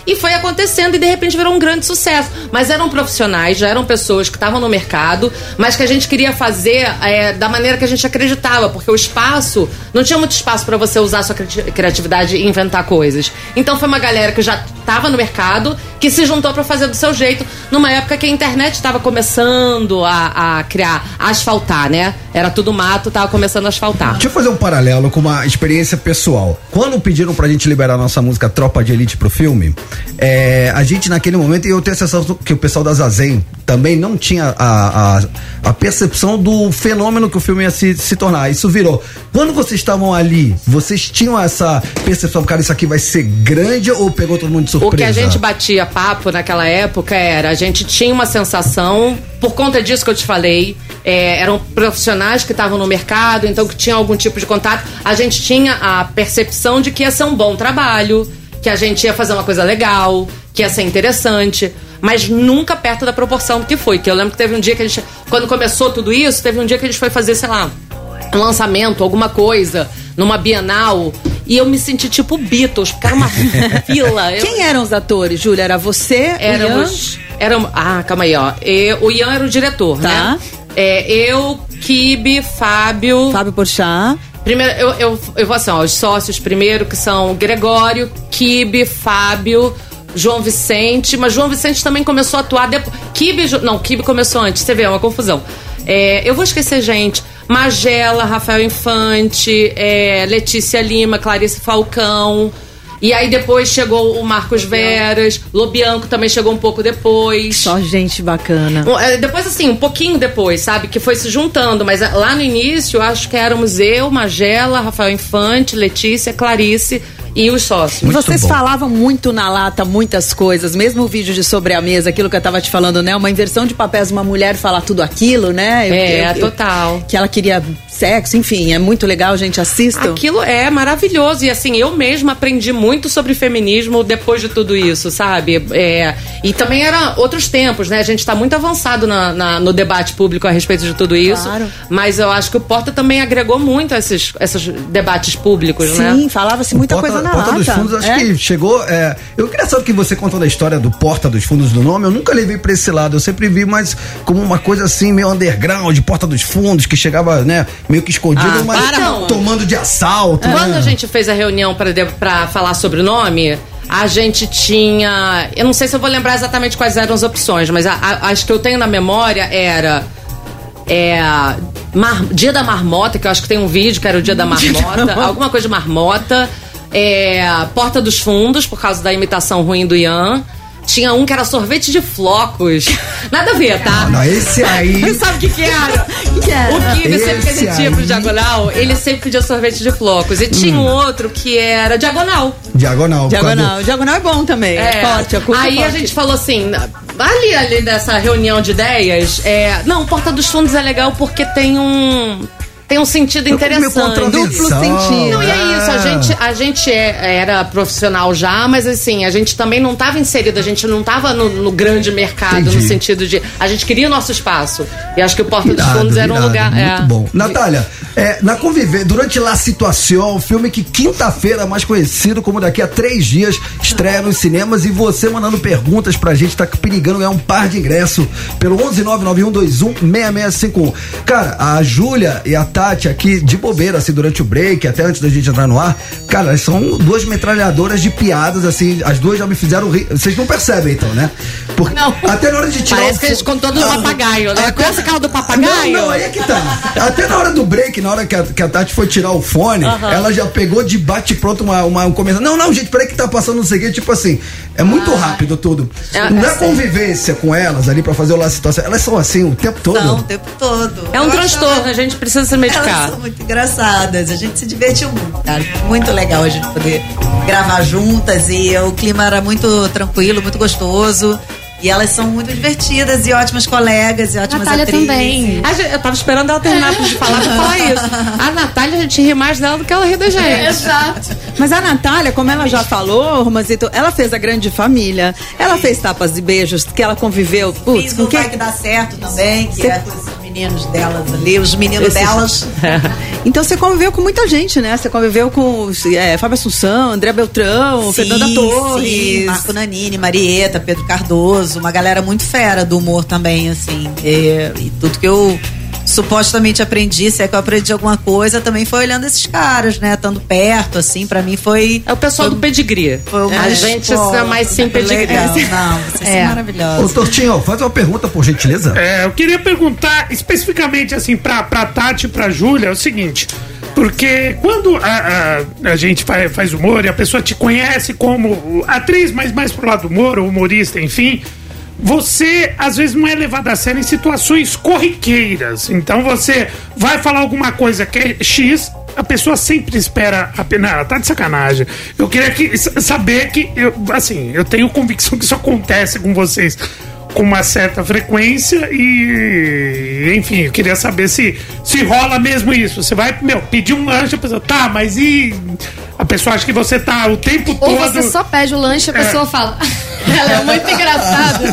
e foi acontecendo e de repente virou um grande sucesso. Mas eram profissionais, já eram pessoas que estavam no mercado, mas que a gente queria fazer é, da maneira que a gente acreditava, porque o espaço, não tinha muito espaço para você usar sua criati- criatividade e inventar coisas. Então foi uma galera que já estava no mercado, que se juntou para fazer do seu jeito, numa época que a internet estava começando a, a criar, a asfaltar, né? Era tudo mato, tava começando a asfaltar. Deixa eu fazer um paralelo com uma experiência pessoal. Quando pediram pra gente liberar nossa música Tropa de Elite pro filme, é, a gente naquele momento, e eu tenho a sensação que o pessoal da Zazen também não tinha a, a, a percepção do fenômeno que o filme ia se, se tornar. Isso virou. Quando vocês estavam ali, vocês tinham essa percepção, cara, isso aqui vai ser grande ou pegou todo mundo de surpresa? O que a gente batia papo naquela época era, a gente tinha uma sensação, por conta disso que eu te falei, é, eram profissionais que estavam no mercado, então que tinham algum tipo de contato, a gente tinha a percepção de que ia ser um bom trabalho, que a gente ia fazer uma coisa legal, que ia ser interessante, mas nunca perto da proporção que foi. Que eu lembro que teve um dia que a gente, quando começou tudo isso, teve um dia que a gente foi fazer, sei lá, um lançamento, alguma coisa, numa Bienal, e eu me senti tipo Beatles, porque era uma fila. Eu- Quem eram os atores, Júlia? Era você, Éramos. Éramos. Ah, calma aí, ó. E- o Ian era o diretor, Tá. né? É, eu, Kibe, Fábio. Fábio Porchat. Primeiro, eu, eu, eu vou assim, ó, os sócios primeiro, que são Gregório, Kibe, Fábio, João Vicente, mas João Vicente também começou a atuar depois. Kibe, não, Kibe começou antes, você vê, é uma confusão. É, eu vou esquecer gente. Magela, Rafael Infante, é, Letícia Lima, Clarice Falcão. E aí depois chegou o Marcos Veras, Lobianco também chegou um pouco depois. Só gente bacana. É, Depois, assim, um pouquinho depois, sabe? Que foi se juntando. Mas ah, lá no início, acho que éramos eu, Magela, Rafael Infante, Letícia, Clarice e os sócios. Muito Vocês bom. falavam muito na lata muitas coisas, mesmo o vídeo de sobre a mesa, aquilo que eu tava te falando, né? Uma inversão de papéis, uma mulher falar tudo aquilo, né? Eu- É, eu- eu- total. que ela queria sexo, enfim, é muito legal, gente, assistam. Aquilo é maravilhoso. E assim, eu mesma aprendi muito sobre feminismo depois de tudo isso, sabe? É, e também eram outros tempos, né? A gente tá muito avançado na- na- no debate público a respeito de tudo isso. Claro. Mas eu acho que o Porta também agregou muito a esses, esses debates públicos, né? Sim, falava-se muita Porta, coisa na Porta lata. dos Fundos, acho É? que chegou. É, eu queria saber que você contando a história do Porta dos Fundos do nome. Eu nunca levei pra esse lado. Eu sempre vi mais como uma coisa assim, meio underground, Porta dos Fundos, que chegava, né, meio que escondido, Ah, mas para, mano. tomando de assalto. Quando né? a gente fez a reunião pra falar sobre o nome, a gente tinha. Eu não sei se eu vou lembrar exatamente quais eram as opções, mas a- a- as que eu tenho na memória era. É, mar- dia da marmota, que eu acho que tem um vídeo que era o dia da marmota, alguma coisa de marmota. É, Porta dos Fundos, por causa da imitação ruim do Ian. Tinha um que era sorvete de flocos. Nada a ver, tá? Não, esse aí. Sabe o que, que era? que era? O Kibe sempre que a Esse gente ia pro aí- diagonal, ele sempre pedia sorvete de flocos. E tinha um outro que era diagonal. Diagonal. por causa Diagonal. Diagonal é bom também. É, forte, é curto, Aí a forte. gente falou assim, ali, ali dessa reunião de ideias, é, não, Porta dos Fundos é legal porque tem um tem um sentido meio interessante. Duplo sentido. Não, e é isso, a gente, a gente é- era profissional já, mas assim, a gente também não estava inserido, a gente não estava no, no grande mercado, Entendi. no sentido de. A gente queria o nosso espaço. E acho que o Porta dos Irado, Fundos era um lugar. Muito é, bom. Natália, é, na conviver, durante La Situação, filme que quinta-feira, mais conhecido como daqui a três dias, estreia nos cinemas e você mandando perguntas pra gente, tá perigando ganhar um par de ingresso pelo 11991216651. Cara, a Júlia e a Tati aqui de bobeira, assim, durante o break, até antes da gente entrar no ar, cara, são duas metralhadoras de piadas, assim, as duas já me fizeram rir. Vocês não percebem, então, né? Porque Não. até na hora de tirar Parece o que eles contou do Ah, papagaio, né? até- Conhece aquela do papagaio? Não, não, aí é que tá. Até na hora do break, na hora que a, que a Tati foi tirar o fone, ela já pegou de bate pronto uma, uma, um comentário. Não, não, gente, peraí que tá passando não sei o quê. Tipo assim, é muito rápido tudo. É, não é é convivência com elas ali pra fazer o laço situação. Elas são assim o tempo todo. Não, o tempo todo. É um transtorno, a gente precisa se Elas medicar. são muito engraçadas. A gente se divertiu muito, cara. Muito legal a gente poder gravar juntas e o clima era muito tranquilo, muito gostoso. E elas são muito divertidas e ótimas colegas e ótimas Natália atrizes. também. A gente- eu tava esperando ela terminar de falar pra falar isso. A Natália, a gente ri mais dela do que ela ri da gente. Exato. Mas a Natália, como ela já falou, Romazito, ela fez a grande família. Ela fez tapas e beijos, que ela conviveu. Putz, Fiz com o quem? Vai Que Dá Certo também, que Cê- é os meninos delas ali, os meninos Esses- delas. Então você conviveu com muita gente, né? Você conviveu com é, Fábio Assunção, André Beltrão, Sim, Fernanda sim, Torres. Marco Nanini, Marieta, Pedro Cardoso, uma galera muito fera do humor também, assim. E, e tudo que eu supostamente aprendi, se é que eu aprendi alguma coisa, também foi olhando esses caras, né? Estando perto, assim, pra mim foi. É o pessoal do pedigree. foi uma a gente escola. é mais sem pedigree. Legal, não, vocês É. são Ô, maravilhosos. Tortinho, faz uma pergunta, por gentileza. É, eu queria perguntar especificamente assim pra, pra Tati e pra Júlia é o seguinte. Porque quando a, a, a gente faz, faz humor e a pessoa te conhece como atriz, mas mais pro lado do humor, ou humorista, enfim, você às vezes não é levado a sério em situações corriqueiras. Então você vai falar alguma coisa que é X, a pessoa sempre espera a pena. Ela tá de sacanagem. Eu queria que, saber que, eu, assim, eu tenho convicção que isso acontece com vocês com uma certa frequência e enfim, eu queria saber se se rola mesmo isso. Você vai, meu, pedir um lanche, a pessoa, tá, mas e a pessoa acha que você tá o tempo Ou todo você só pede o lanche a pessoa fala. Ela é muito engraçada.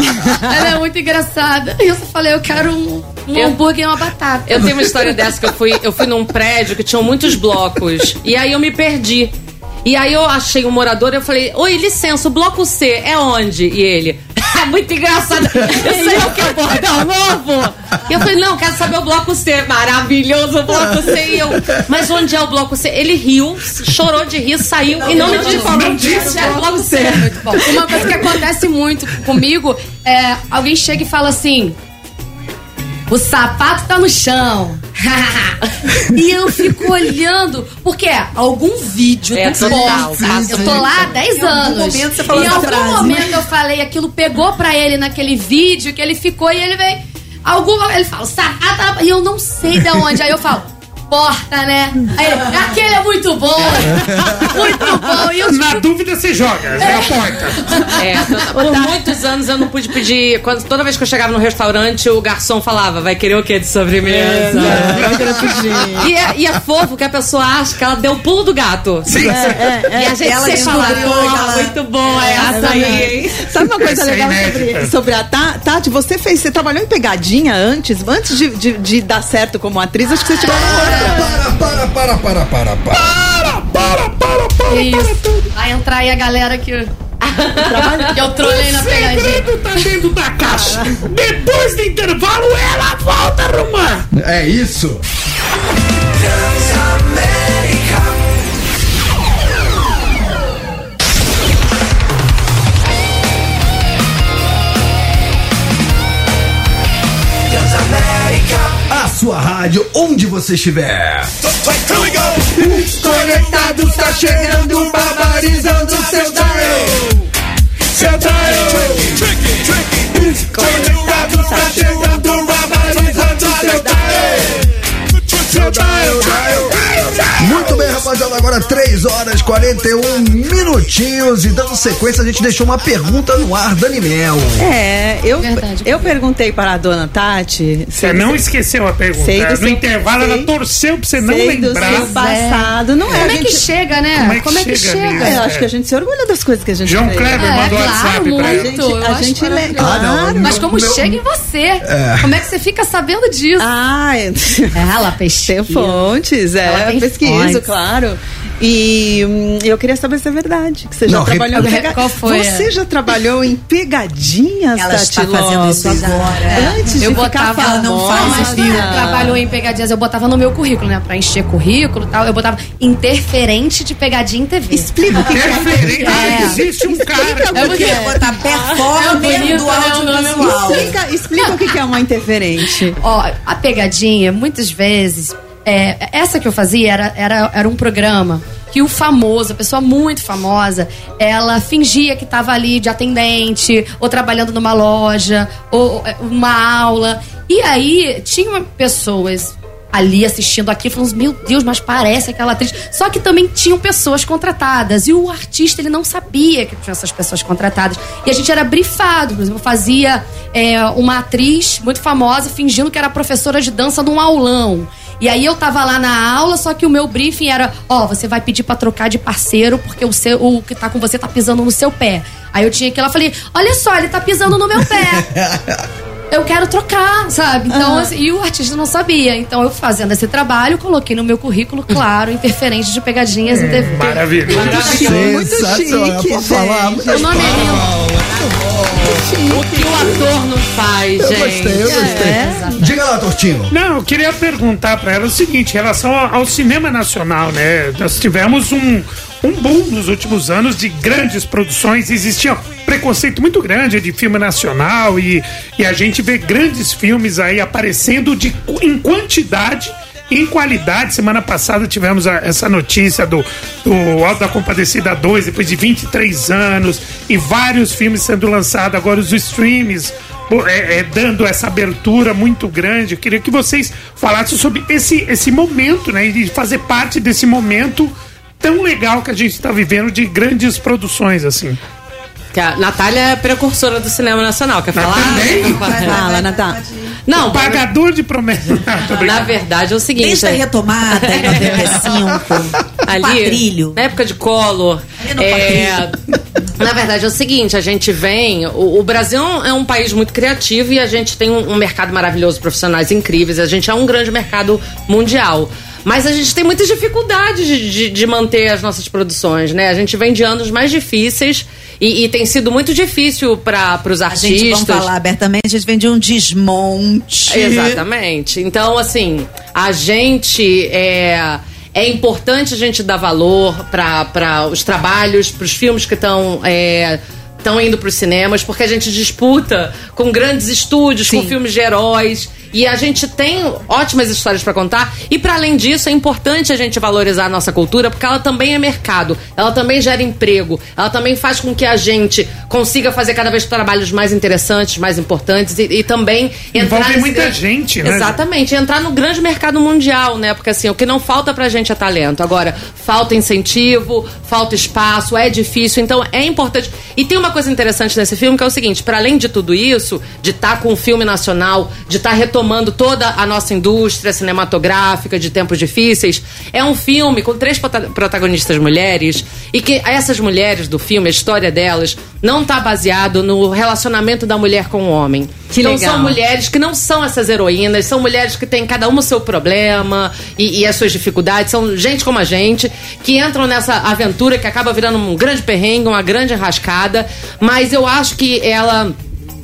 Ela é muito engraçada. E eu só falei, eu quero um, um Eu- hambúrguer e uma batata. Eu tenho uma história dessa que eu fui, eu fui num prédio que tinham muitos blocos. E aí eu me perdi. E aí eu achei um morador e eu falei, oi, licença, o bloco C é onde? E ele, "Ah, muito engraçado. Eu sei o que é bordão novo. E eu falei, não, quero saber o bloco C. Maravilhoso o bloco C. E eu, mas onde é o bloco C? Ele riu, chorou de rir, saiu e não me disse falou não disse é o bloco C. Muito bom. Uma coisa que acontece muito comigo é alguém chega e fala assim: o sapato tá no chão. e eu fico olhando, porque é algum vídeo É, do total, Eu tô lá há 10 Em algum anos. momento você falou e em algum frase, né? momento eu falei, aquilo pegou pra ele naquele vídeo que ele ficou e ele veio. Alguma, ele fala, sapato, e eu não sei de onde. Aí eu falo, porta, né? Aí ele, aquele é muito bom. muito bom. E eu Na dúvida você joga, é a porta. É, por muitos anos eu não pude pedir. Quando, toda vez que eu chegava no restaurante, o garçom falava: vai querer o quê de sobremesa? e, é, e é fofo que a pessoa acha que ela deu o pulo do gato. Sim. E a gente Ela sempre fala: descobriu "Porra, aquela- muito bom é essa aí, hein? Sabe uma coisa Essa é legal sobre, sobre a Ta- Tati? Você fez, você trabalhou em pegadinha antes, antes de, de, de dar certo como atriz, acho que você tirou. Para, para, para, para, para, para. Isso. Vai entrar aí a galera que, que eu trolei na O pegadinha. segredo tá dentro da caixa. Depois do intervalo, ela volta a arrumar. É isso. Rádio, onde você estiver. Conectados tá chegando, barbarizando seu dial. Muito bem, rapaziada. Agora 3 horas 41 minutinhos. E dando sequência, a gente deixou uma pergunta no ar, Dani Mel. É, eu, Verdade. eu perguntei para a dona Tati. Você não esqueceu a pergunta. Sei do no seu- intervalo, ela sei- torceu pra você não sei do lembrar. seu passado. Não é, Como é que chega, né? Como é que chega nisso? É, eu acho que a gente se orgulha das coisas que a gente João fez. Kleber É, mandou claro, WhatsApp pra muito. ela. A gente, Eu a gente lê. maravilhoso. Ah, não, Claro. Mas como Meu- chega em você? Como é que você fica sabendo disso? Ah, é. Ela pesquisa. Fontes, Ela é, tem pesquiso, fontes. claro. E hum, eu queria saber se é verdade. Que você já Não, trabalhou em pega... qual foi? Você já trabalhou em pegadinhas, Ela Tati está fazendo isso agora. Antes Eu de botava, ficar famosa. não faz isso, trabalhou em pegadinhas, eu botava no meu currículo, né? Pra encher currículo e tal. Eu botava interferente de pegadinha em TV. Explica o que, é. Interferente. É. Existe um cara. É Eu queria botar É bonito, do né, o nome é audiovisual. Explica, explica o que é uma interferente. Ó, a pegadinha, muitas vezes, é, essa que eu fazia era, era, era um programa que o famoso, a pessoa muito famosa, ela fingia que estava ali de atendente, ou trabalhando numa loja, ou uma aula. E aí tinha pessoas ali assistindo aqui, falando, meu Deus, mas parece aquela atriz. Só que também tinham pessoas contratadas. E o artista, ele não sabia que tinha essas pessoas contratadas. E a gente era brifado. Por exemplo, fazia é, uma atriz muito famosa fingindo que era professora de dança num aulão. E aí eu tava lá na aula, só que o meu briefing era, ó, oh, você vai pedir para trocar de parceiro porque o seu o que tá com você tá pisando no seu pé. Aí eu tinha que ir lá falei, olha só, ele tá pisando no meu pé. eu quero trocar, sabe? Então, uhum. assim, e o artista não sabia. Então, eu fazendo esse trabalho, coloquei no meu currículo, claro, interferente de pegadinhas em TV. Maravilha. Maravilhoso. Muito chique, Pode falar. O nome é lindo. O que o ator não faz, eu gente. Gostei, eu gostei. É. Diga lá, Tortinho. Não, eu queria perguntar para ela o seguinte, em relação ao cinema nacional, né? Nós tivemos um, um boom nos últimos anos de grandes produções. Existia preconceito muito grande de filme nacional e, e a gente vê grandes filmes aí aparecendo de, em quantidade em qualidade. Semana passada tivemos a, essa notícia do, do Alto da Compadecida 2, depois de 23 anos, e vários filmes sendo lançados, agora os streams. É, é, dando essa abertura muito grande. Eu queria que vocês falassem sobre esse, esse momento, né? E fazer parte desse momento tão legal que a gente está vivendo de grandes produções, assim. Que a Natália é precursora do cinema nacional. Quer falar? Fala, Natália. Não, o pagador de promessas. Na verdade é o seguinte. Desde a retomada em 95, ali, quadrilho. Na época de Collor. É, na verdade é o seguinte, a gente vem. O, o, Brasil é um país muito criativo e a gente tem um, um mercado maravilhoso, profissionais incríveis. A gente é um grande mercado mundial. Mas a gente tem muitas dificuldades de, de, de, manter as nossas produções, né? A gente vem de anos mais difíceis e, e tem sido muito difícil para os artistas. A gente, vamos falar abertamente, a gente vem de um desmonte. Exatamente. Então, assim, a gente é é importante a gente dar valor para os trabalhos, para os filmes que estão é, estão indo para os cinemas, porque a gente disputa com grandes estúdios, Sim. com filmes de heróis. E a gente tem ótimas histórias para contar. E para além disso, é importante a gente valorizar a nossa cultura, porque ela também é mercado, ela também gera emprego, ela também faz com que a gente consiga fazer cada vez trabalhos mais interessantes, mais importantes e, e também entrar Envolve muita grande... gente, né? Exatamente, entrar no grande mercado mundial, né? Porque assim, o que não falta pra gente é talento. Agora, falta incentivo, falta espaço, é difícil, então é importante. E tem uma coisa interessante nesse filme que é o seguinte: para além de tudo isso, de estar tá com um filme nacional, de estar tá retomando toda a nossa indústria cinematográfica de tempos difíceis, é um filme com três protagonistas mulheres e que essas mulheres do filme, a história delas, não está baseado no relacionamento da mulher com o homem. Que então legal. são mulheres que não são essas heroínas, são mulheres que têm cada uma o seu problema e, e as suas dificuldades, são gente como a gente que entram nessa aventura que acaba virando um grande perrengue, uma grande enrascada, mas eu acho que ela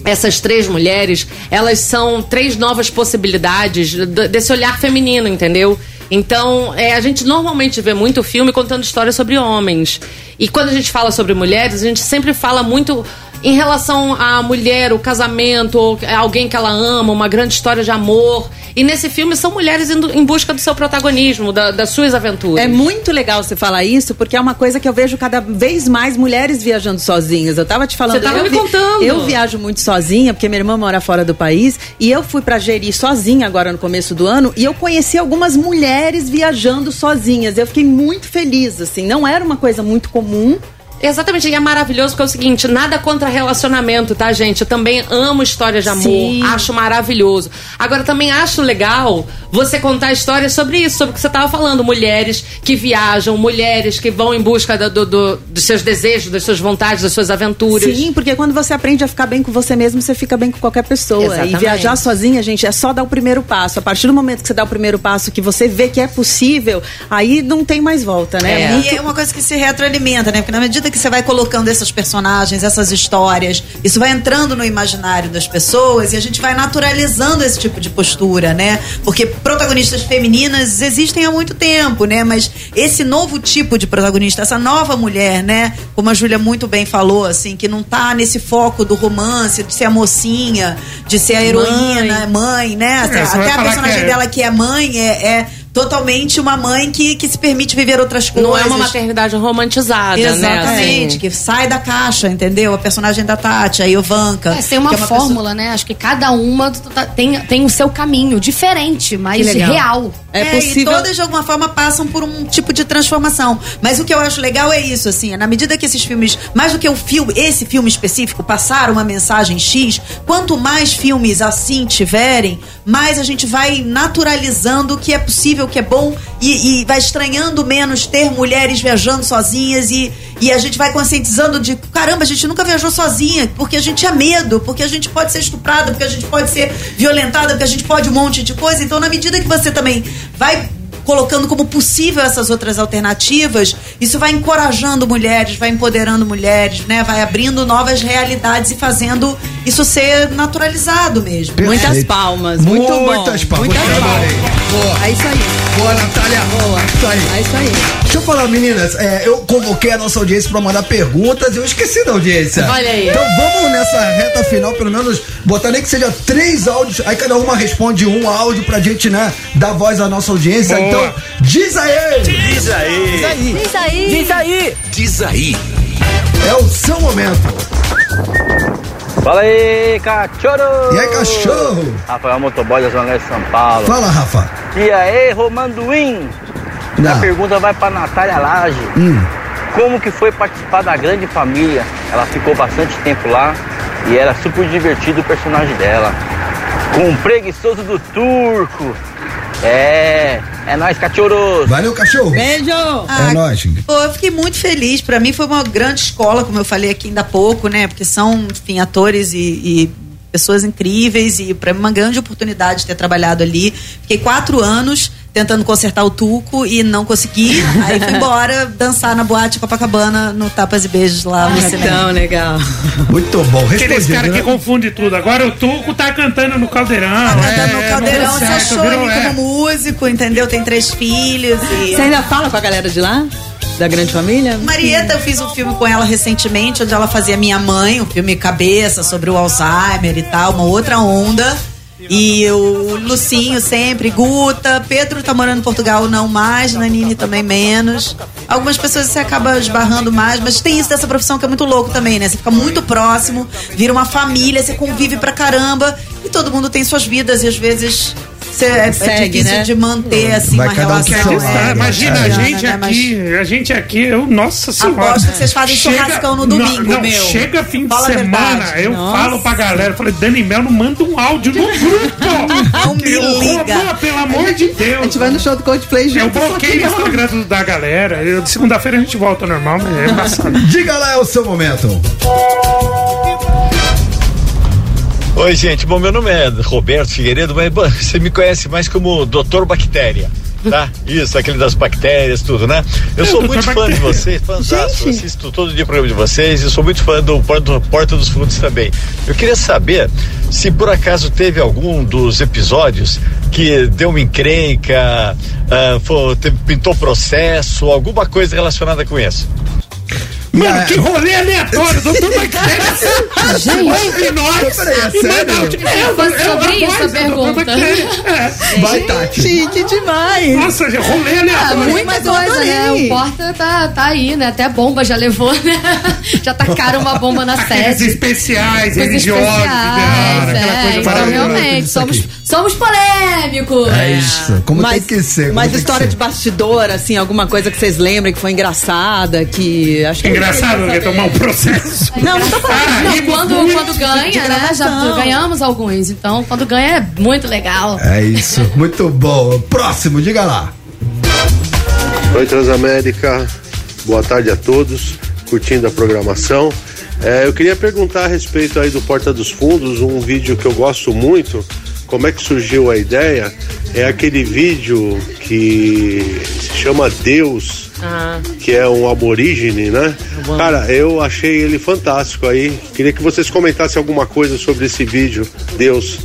essas três mulheres, elas são três novas possibilidades desse olhar feminino, entendeu? Então, é, a gente normalmente vê muito filme contando histórias sobre homens. E quando a gente fala sobre mulheres, a gente sempre fala muito em relação à mulher, o casamento, alguém que ela ama, uma grande história de amor. E nesse filme são mulheres indo em busca do seu protagonismo, da, das suas aventuras. É muito legal você falar isso, porque é uma coisa que eu vejo cada vez mais mulheres viajando sozinhas. Eu tava te falando. Você tava eu me contando. Eu viajo muito sozinha, porque minha irmã mora fora do país, e eu fui para Jeri sozinha agora no começo do ano, e eu conheci algumas mulheres viajando sozinhas. Eu fiquei muito feliz, assim. Não era uma coisa muito comum. Exatamente, e é maravilhoso porque é o seguinte, nada contra relacionamento, tá, gente? Eu também amo histórias de amor, Sim. acho maravilhoso. Agora, também acho legal você contar histórias sobre isso, sobre o que você estava falando. Mulheres que viajam, mulheres que vão em busca do, do, dos seus desejos, das suas vontades, das suas aventuras. Sim, porque quando você aprende a ficar bem com você mesmo, você fica bem com qualquer pessoa. Exatamente. E viajar sozinha, gente, é só dar o primeiro passo. A partir do momento que você dá o primeiro passo, que você vê que é possível, aí não tem mais volta, né? É. E é uma coisa que se retroalimenta, né? Porque na medida que você vai colocando esses personagens, essas histórias, isso vai entrando no imaginário das pessoas e a gente vai naturalizando esse tipo de postura, né? Porque protagonistas femininas existem há muito tempo, né? Mas esse novo tipo de protagonista, essa nova mulher, né? Como a Júlia muito bem falou, assim, que não tá nesse foco do romance, de ser a mocinha, de ser a heroína, mãe, mãe né? Até, até a personagem que é... dela que é mãe é, é totalmente uma mãe que, que se permite viver outras coisas. Não é uma maternidade romantizada, né? Exatamente, Assim. que sai da caixa, entendeu? A personagem da Tati, a Ivanka. É, tem uma, é pessoa- fórmula, né? Acho que cada uma tá- tem, tem o seu caminho, diferente, mas real. É, É, possível. E todas, de alguma forma, passam por um tipo de transformação. Mas o que eu acho legal é isso, assim, é na medida que esses filmes, mais do que o filme, esse filme específico, passaram uma mensagem X, quanto mais filmes assim tiverem, mais a gente vai naturalizando o que é possível, o que é bom, e, e vai estranhando menos ter mulheres viajando sozinhas e, e a gente vai conscientizando de caramba, a gente nunca viajou sozinha, porque a gente tinha medo, porque a gente pode ser estuprada, porque a gente pode ser violentada, porque a gente pode um monte de coisa. Então, na medida que você também vai colocando como possível essas outras alternativas, isso vai encorajando mulheres, vai empoderando mulheres, né? Vai abrindo novas realidades e fazendo isso ser naturalizado mesmo. Muitas Perfeito. palmas. Muito bom. Muitas palmas. Muitas palmas. Boa. É isso aí. Boa, Natália. Boa. Isso aí. É isso aí. Deixa eu falar, meninas, é, eu convoquei a nossa audiência pra mandar perguntas e eu esqueci da audiência. Olha aí. Então vamos nessa reta final, pelo menos, botar nem que seja três áudios, aí cada uma responde um áudio pra gente, né, dar voz à nossa audiência. Boa. Então, diz aí! Diz aí. Diz aí. Diz aí. Diz aí. É o seu momento. Fala aí, cachorro. E aí, cachorro? Rafael Motoboy da Zona Leste de São Paulo. Fala, Rafa. E aí, Romanduim? A Não. pergunta vai pra Natália Lage. Hum. Como que foi participar da grande família? Ela ficou bastante tempo lá e era super divertido o personagem dela. Com o preguiçoso do turco. É, é nóis, cachorros. Valeu, cachorro. Beijo. Ah, É nóis. Pô, eu fiquei muito feliz. Pra mim foi uma grande escola, como eu falei aqui ainda há pouco, né? Porque são, enfim, atores e, e pessoas incríveis e para mim uma grande oportunidade de ter trabalhado ali. Fiquei quatro anos tentando consertar o tuco e não consegui. Aí fui embora dançar na boate Copacabana no Tapas e Beijos lá no Ah, cinema. tão legal. Muito bom. Aqueles Respondido, caras que né? confunde tudo. Agora o Tuco tá cantando no caldeirão. Tá cantando é, no caldeirão, se achou ali é. como músico, entendeu? Tem três filhos e. Você ainda fala com a galera de lá? Da grande família? Marieta, eu fiz um filme com ela recentemente, onde ela fazia Minha Mãe, um filme cabeça sobre o Alzheimer e tal, uma outra onda. E o Lucinho sempre, Guta, Pedro tá morando em Portugal não mais, Nanine também menos. Algumas pessoas você acaba esbarrando mais, mas tem isso dessa profissão que é muito louco também, né? Você fica muito próximo, vira uma família, você convive pra caramba e todo mundo tem suas vidas e às vezes você, é, é Segue, difícil né? de manter assim Vai uma cada um relação. lado. é, imagina, a gente aqui, a gente aqui, eu, nossa senhora. Aposto que vocês fazem churrascão no domingo, não, não, meu. Chega fim de Fala a semana, verdade. eu Nossa. falo pra galera, eu falei, Dani Mel, não manda um áudio no grupo. Não me Eu, liga. pô, pelo amor de Deus. A gente vai no show do Coldplay junto. Eu bloqueei o Instagram da galera. Eu- Segunda-feira a gente volta ao normal, mas é engraçado. Diga lá, é o seu momento. Oi, gente. Bom, meu nome é Roberto Figueiredo, mas bom, você me conhece mais como Doutor Bactéria. Tá? Isso, aquele das bactérias, tudo, né? Eu É, sou Doutor muito fã de vocês, fãzaço. Assisto todo dia o programa de vocês e sou muito fã do Porta, dos Fundos também. Eu queria saber se por acaso teve algum dos episódios que deu uma encrenca, ah, foi- pintou processo, alguma coisa relacionada com isso. Mano, é- que rolê aleatório, doutor Bactéria. Gente. Ouve nós. É e. É, Foi é sobre isso a pergunta. É. Vai, Tati. Chique demais. Nossa, gente, rolê Ah, aleatório. muita mas eu coisa, né? O Porta tá, tá aí, né? Até bomba já levou, né? Já tacaram uma bomba na Aqueles sede. especiais, Coisas religiosos, especiais, aquela é, coisa então realmente, somos, somos polêmicos. É isso. Como mas, tem que ser. como Mas história ser. de bastidor, assim, alguma coisa que vocês lembrem que foi engraçada, que acho que Engraçado, que tomar um processo. Não, não tô falando. Ah, Não, quando, quando ganha, né? Já ganhamos alguns. Então, quando ganha é muito legal. É isso. Muito bom. Próximo, diga lá. Oi Transamérica, boa tarde a todos, curtindo a programação. É, eu queria perguntar a respeito aí do Porta dos Fundos, um vídeo que eu gosto muito. Como é que surgiu a ideia? É aquele vídeo que se chama Deus, que é um aborígene, né? Cara, eu achei ele fantástico aí. Queria que vocês comentassem alguma coisa sobre esse vídeo, Deus.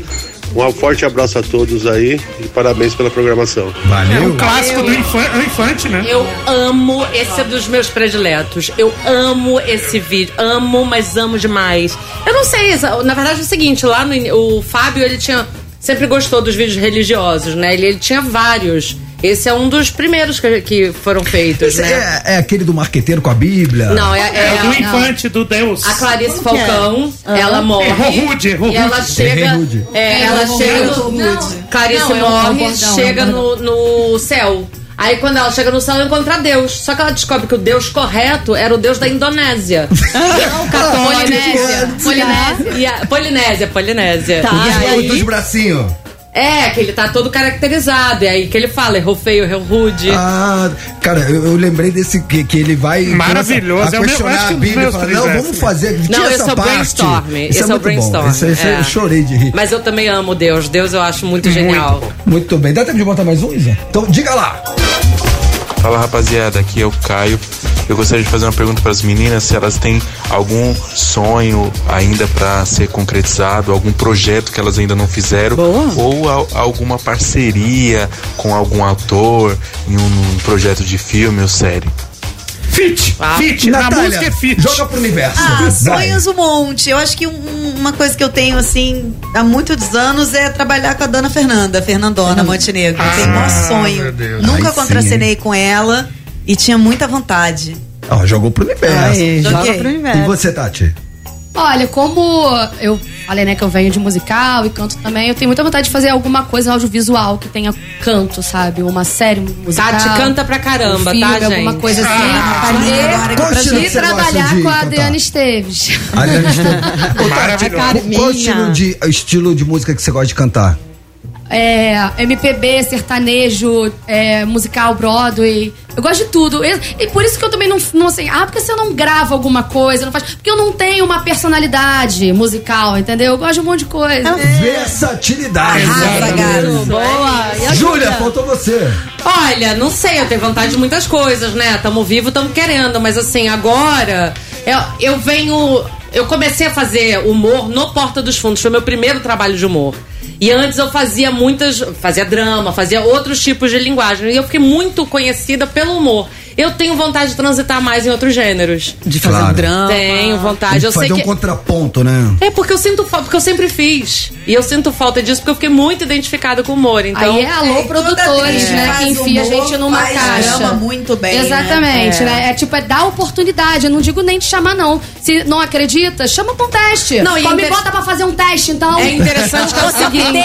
Um forte abraço a todos aí e parabéns pela programação. É Valeu. um clássico do infan- do infante, né? Eu amo, esse é dos meus prediletos. Eu amo esse vídeo. Amo, mas amo demais. Eu não sei, na verdade é o seguinte, lá no o Fábio, ele tinha sempre gostou dos vídeos religiosos, né? Ele, ele tinha vários. Esse é um dos primeiros que, que foram feitos, Esse né? é, é aquele do marqueteiro com a Bíblia? Não, é, É, é o do a- infante, do Deus. A Clarice Como é? Falcão, ela morre. Errou rude, errou e ela chega. Rude. É, ela chega. Não. Clarice Não, morre, bordão, chega no, no céu. Aí quando ela chega no céu, ela encontra Deus. Só que ela descobre que o Deus correto era o Deus da Indonésia. Não, católico. Polinésia. Polinésia. Polinésia, Polinésia. Tá. E o dos aí, bracinhos. É, que ele tá todo caracterizado. E aí que ele fala, errou feio, errou rude. Ah, cara, eu, eu lembrei desse que, que ele vai Maravilhoso, começa é o questionar a Bíblia e não, vamos fazer, tira Não, esse essa é o parte. brainstorm. Isso Esse é, o muito bom. brainstorm. Esse, esse é. eu chorei de rir. Mas eu também amo Deus. Deus eu acho muito genial. Muito bem. Dá tempo de botar mais um, Isa? Então diga lá. Fala rapaziada, aqui é o Caio. Eu gostaria de fazer uma pergunta para as meninas se elas têm algum sonho ainda para ser concretizado, algum projeto que elas ainda não fizeram, ou al- alguma parceria com algum autor em um, projeto de filme ou série. Fit, fit, na música é fit. joga pro universo. Ah, sonhos um monte. Eu acho que um- uma coisa que eu tenho, assim, há muitos anos é trabalhar com a dona Fernanda, Fernandona Montenegro. Eu tenho o maior Ah, sonho. meu Deus. Nunca sim, contracenei com ela e tinha muita vontade. Ó, jogou pro universo. Aí, joga pro E universo. você, Tati? Olha, como eu falei, né, que eu venho de musical e canto também, eu tenho muita vontade de fazer alguma coisa audiovisual que tenha canto, sabe? Uma série musical. Tati canta pra caramba, um filme, tá, alguma gente? coisa assim. Ah, Qual que estilo e trabalhar de com a? Adriana Esteves. Adriana Esteves. Ô, Tati. Qual estilo de, estilo de música que você gosta de cantar? É, MPB, sertanejo, é, musical, Broadway. Eu gosto de tudo. E, e por isso que eu também não, não assim, ah, porque se eu não gravo alguma coisa, não faz. Porque eu não tenho uma personalidade musical, entendeu? Eu gosto de um monte de coisa. Versatilidade. Arrasa, garoto. Boa. Júlia? faltou você. Olha, não sei, eu tenho vontade de muitas coisas, né? Tamo vivo, tamo querendo, mas assim, agora eu, eu venho. Eu comecei a fazer humor no Porta dos Fundos, foi meu primeiro trabalho de humor. E antes eu fazia muitas. fazia drama, fazia outros tipos de linguagem. E eu fiquei muito conhecida pelo humor. Eu tenho vontade de transitar mais em outros gêneros. De fazer Claro. um drama. Tenho vontade. Eu que sei fazer que. um contraponto, né? É porque eu sinto falta, porque eu sempre fiz. E eu sinto falta disso porque eu fiquei muito identificada com o humor. Então, Aí é alô É, produtores, né? Que enfia a gente numa caixa. drama muito bem, né? Exatamente, né? É. tipo, é dar oportunidade. Eu não digo nem te chamar, não. Se não acredita, chama pra um teste. Não, e Só me inter- bota pra fazer um teste, então. É interessante que é o seguinte.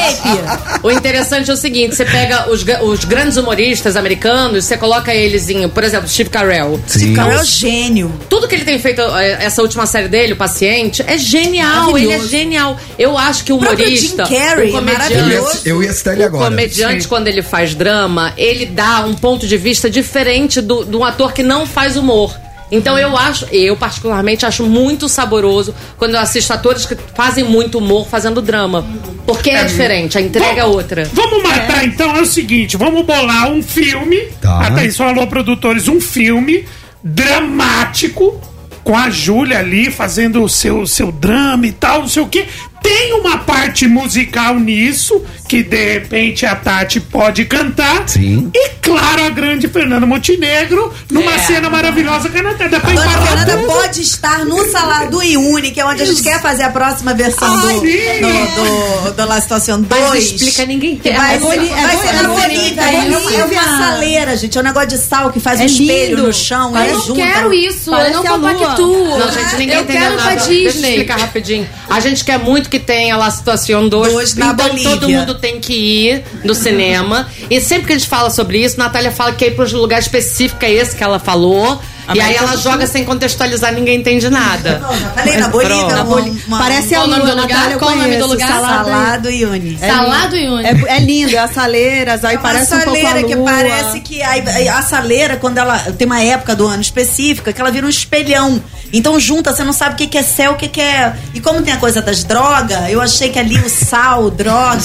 O interessante é o seguinte: você pega os, os grandes humoristas americanos, você coloca eles em, por exemplo, Steve Carell. Sim. Carol é gênio. Tudo que ele tem feito, eh, essa última série dele, O Paciente, é genial. Ele é genial. Eu acho que o humorista. Jim Carrey, o comediante, Eu ia, Maravilhoso. eu ia citar ele o agora. comediante, quando ele faz drama, ele dá um ponto de vista diferente do, de um ator que não faz humor. Então eu acho, eu particularmente acho muito saboroso quando eu assisto atores que fazem muito humor fazendo drama. Porque é, diferente, a entrega é outra. Vamos matar então, é o seguinte, vamos bolar um filme. Tá. Atenção, alô, produtores, um filme dramático com a Júlia ali fazendo o seu, seu drama e tal, não sei o quê. Tem uma parte musical nisso, que de repente a Tati pode cantar. Sim. E claro, a grande Fernanda Montenegro, numa É. cena maravilhosa que a Natália dá pra A Dona Fernanda tudo. pode estar no Salado do Iune, que é onde a gente quer fazer a próxima versão do, Ai, do, do, do La Situação 2. Mas explica, ninguém Que quer. vai, É ser, é vai Boli- ser é na Bolívia, Bolívia. é É, uma- é uma saleira, gente. É um negócio de sal que faz um É espelho lindo. no chão. Eu é não junto. quero isso, Parece eu não compactuo. Não, gente, ninguém eu entendeu quero nada. pra Deixa eu Disney. explicar rapidinho. A gente quer muito que tenha lá a situação 2. Dois na então Bolívia. todo mundo tem que ir no cinema. E sempre que a gente fala sobre isso, Natália fala que quer ir para um lugar específico, é esse que ela falou. e aí ela joga sem contextualizar, ninguém entende nada. Não, já falei, na Bolívia. Uma- Na uma- Parece Qual a lua, lugar? Natália, Qual o nome do lugar? Salado Iune. Salado e Uni. É, é lindo, é as saleiras, aí É uma parece um pouco a saleira que lua. parece que a, a saleira, quando ela tem uma época do ano específica, que ela vira um espelhão. Então junta, você não sabe o que, que é céu, o que, que é. E como tem a coisa das drogas, eu achei que ali o sal, droga,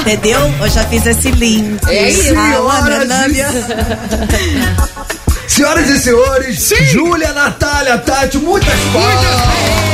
entendeu? Eu já fiz esse link. É isso. Ah, Senhoras e senhores, Júlia, Natália, Tati, muitas palmas.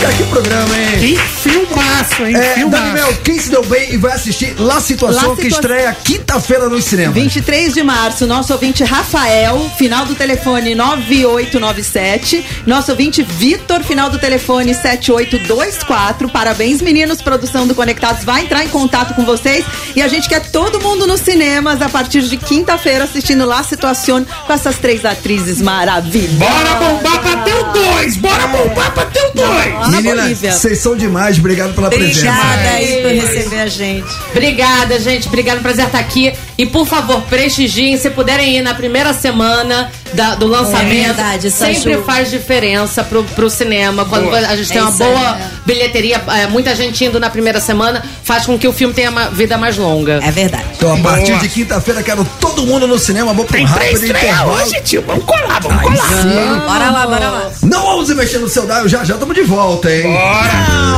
Cara, que programa, hein? Que filmaço, hein? É, filmaço. Daniel, quem se deu bem e vai assistir La Situação, La que Situa- estreia quinta-feira nos cinemas. 23 de março, nosso ouvinte Rafael, final do telefone 9897. Nosso ouvinte Vitor, final do telefone 7824. Parabéns, meninos. Produção do Conectados vai entrar em contato com vocês. E a gente quer todo mundo nos cinemas a partir de quinta-feira assistindo La Situação com essas três atrizes maravilhosas. Bora bombar pra ter o dois! Bora bombar pra ter o dois! Ana Meninas, Bolívia. vocês são demais. Obrigado pela presença. Obrigada aí por receber a gente. Obrigada, gente. Obrigada, prazer estar aqui. E por favor, prestigiem. Se puderem ir na primeira semana da- do lançamento. É verdade, sempre Ju. faz diferença pro, pro cinema. Quando Boa. a gente tem É uma boa é. bilheteria, é, muita gente indo na primeira semana, faz com que o filme tenha uma vida mais longa. É verdade. Então, a partir Boa. de quinta-feira, quero todo mundo no cinema. Vou pra um rápido intervalo. hoje, tio. Vamos colar, vamos Aí colar. sim. Bora lá, bora lá. Não vamos mexer no seu dial, já já estamos de volta, hein? Bora!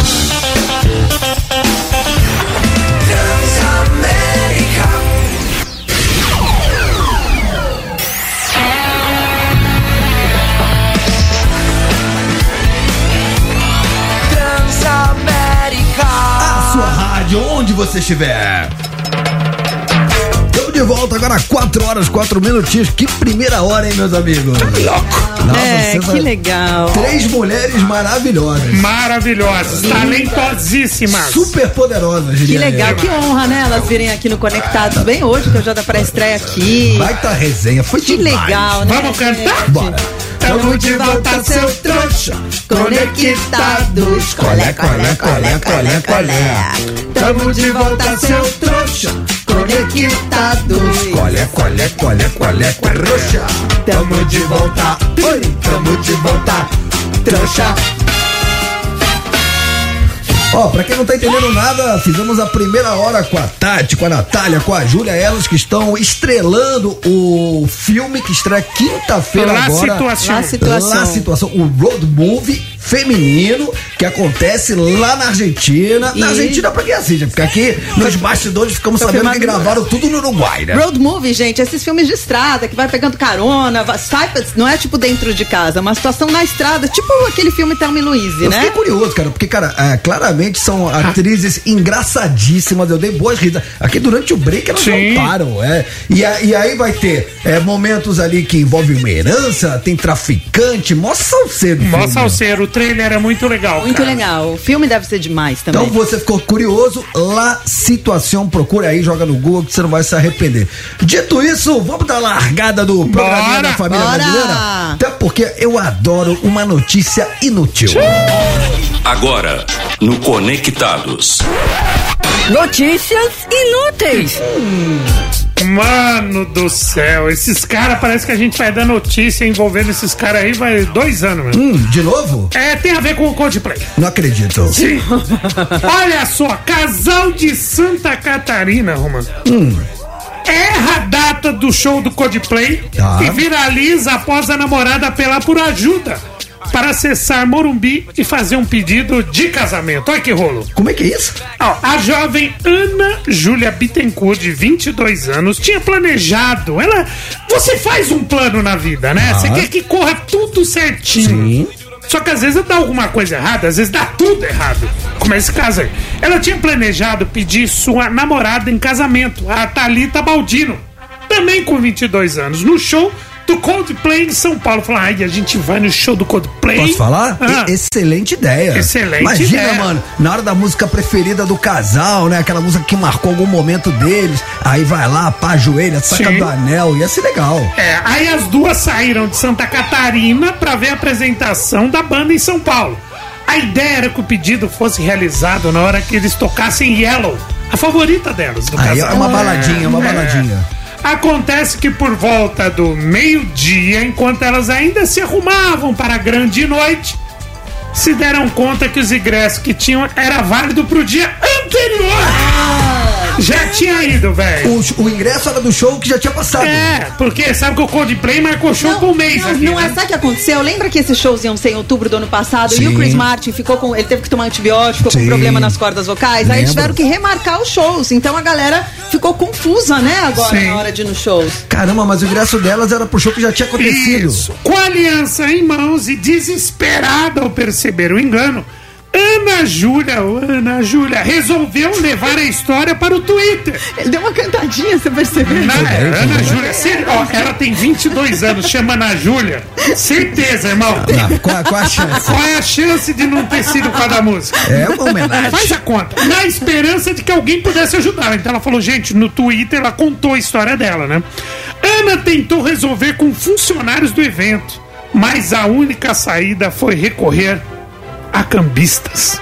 Rádio, onde você estiver. Estamos de volta agora, 4 horas, 4 minutinhos. Que primeira hora, hein, meus amigos? Nossa, É, que vai- legal. Três mulheres maravilhosas. Maravilhosas, talentosíssimas. Super poderosas, Que legal, eu. que honra, né? Elas virem aqui no Conectados bem hoje, que eu já da pré-estreia aqui. Baita resenha, foi Que demais. legal, né? Vamos cantar? Bora. Tamo de volta, seu trouxa. Conectados. Colé, colé, colé, colé, colé. Tamo de volta, seu trouxa. Conectados. Colé, colé, colé, colé, trouxa. Tamo de volta. Oi, tamo de volta. Trouxa. Ó, pra quem não tá entendendo nada, fizemos a primeira hora com a Tati, com a Natália, com a Júlia, elas que estão estrelando o filme que estreia quinta-feira agora. Situação. La Situação. La situação, o road movie feminino que acontece lá na Argentina. Na E- Argentina pra quem assiste, porque aqui nos bastidores ficamos Foi sabendo que gravaram tudo no Uruguai, né? Road movie, gente, esses filmes de estrada que vai pegando carona, sai, não é tipo dentro de casa, é uma situação na estrada, tipo aquele filme Thelma e Louise, Eu né? fiquei curioso, cara, porque, cara, é, claramente são atrizes engraçadíssimas. Eu dei boas risadas. Aqui durante o break elas Sim. não param, é. E, a- e aí vai ter é, momentos ali que envolvem uma herança, tem traficante, mó salseiro. o Mó salseiro, o trailer é muito legal. Muito cara. legal. O filme deve ser demais também. Então você ficou curioso, lá situação, procure aí, joga no Google que você não vai se arrepender. Dito isso, vamos dar largada do programinha Bora, da família bora. brasileira? Até porque eu adoro uma notícia inútil. Agora, no Conectados. Notícias inúteis. Mano do céu, esses caras, parece que a gente vai dar notícia envolvendo esses caras aí, vai dois anos, meu. Hum, de novo? É, tem a ver com o Coldplay. Não acredito. Sim. Olha só, casal de Santa Catarina, Romano. Erra a data do show do Coldplay Tá. e viraliza após a namorada apelar por ajuda para acessar Morumbi e fazer um pedido de casamento. Olha que rolo. Como é que é isso? Ó, a jovem Ana Júlia Bittencourt, de 22 anos, tinha planejado. Ela. Você faz um plano na vida, né? Você quer que corra tudo certinho. Só que às vezes dá alguma coisa errada, às vezes dá tudo errado. Como esse caso aí. Ela tinha planejado pedir sua namorada em casamento, a Thalita Baldino, também com 22 anos, no show do Coldplay em São Paulo. Falou, ai, a gente vai no show do Coldplay. Posso falar? Ah. Excelente ideia. Excelente Imagina, ideia. mano, na hora da música preferida do casal, né? Aquela música que marcou algum momento deles. Aí vai lá, pá, ajoelha, saca Sim. do anel. Ia ser legal. É, aí as duas saíram de Santa Catarina pra ver a apresentação da banda em São Paulo. A ideia era que o pedido fosse realizado na hora que eles tocassem Yellow, a favorita delas, do Aí é casal. uma baladinha, uma É. baladinha. Acontece que por volta do meio-dia, enquanto elas ainda se arrumavam para a grande noite, se deram conta que os ingressos que tinham era válido pro dia anterior. Já tinha ido, velho. O, o ingresso era do show que já tinha passado. É, porque sabe que o Coldplay marcou show por mês não, aqui, não é, né? sabe o que aconteceu? Lembra que esses shows iam ser em outubro do ano passado e Sim. o Chris Martin ficou com. Ele teve que tomar antibiótico, ficou Sim. com problema nas cordas vocais. Aí eles Lembro. tiveram que remarcar os shows. Então a galera ficou confusa, né, agora Sim. na hora de ir nos shows. Caramba, mas o ingresso delas era pro show que já tinha acontecido. Isso. Com a aliança em mãos e desesperada ao perceber o engano, Ana Júlia, Ana Júlia, resolveu levar a história para o Twitter. Ele deu uma cantadinha, você percebeu? É, Ana Júlia, se- ó, ela tem 22 anos, chama Ana Júlia. Certeza, irmão. Não, qual, qual a chance? Qual é a chance de não ter sido com a da música? É uma homenagem. Faz a conta. Na esperança de que alguém pudesse ajudar. Então ela falou, gente, no Twitter ela contou a história dela, né? Ana tentou resolver com funcionários do evento, mas a única saída foi recorrer a cambistas.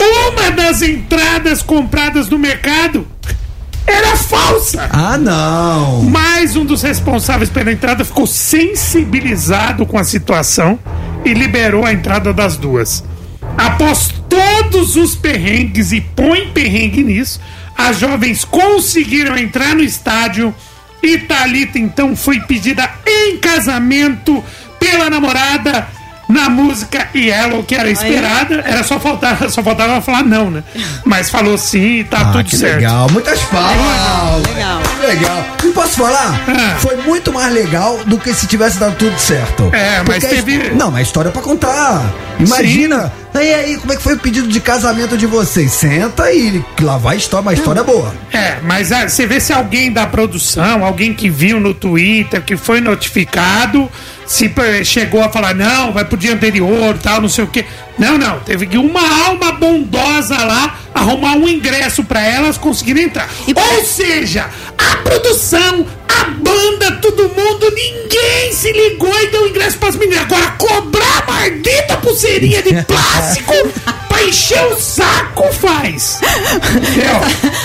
Uma das entradas compradas no mercado era falsa. Ah, não. Mais um dos responsáveis pela entrada ficou sensibilizado com a situação e liberou a entrada das duas. Após todos os perrengues e põe perrengue nisso, as jovens conseguiram entrar no estádio e Thalita então foi pedida em casamento pela namorada na música Yellow, que era esperada. Era só faltar, só faltava falar não, né? Mas falou sim e tá Ah, tudo que certo. legal, muitas palmas. Legal. Que legal. E posso falar? Ah. Foi muito mais legal do que se tivesse dado tudo certo. É, mas Porque teve- Não, mas história pra contar. Imagina. E aí, como é que foi o pedido de casamento de vocês? Senta e lá vai a história, uma história boa. É, mas ah, você vê se alguém da produção, alguém que viu no Twitter, que foi notificado, se chegou a falar, não, vai pro dia anterior, tal, não sei o quê. Não, não, teve que uma alma bondosa lá arrumar um ingresso pra elas conseguirem entrar. Ou seja, a produção, a banda, todo mundo, ninguém se ligou e deu ingresso pras meninas. Agora, cobrar a maldita pulseirinha de plástico pra encher o saco faz. Entendeu?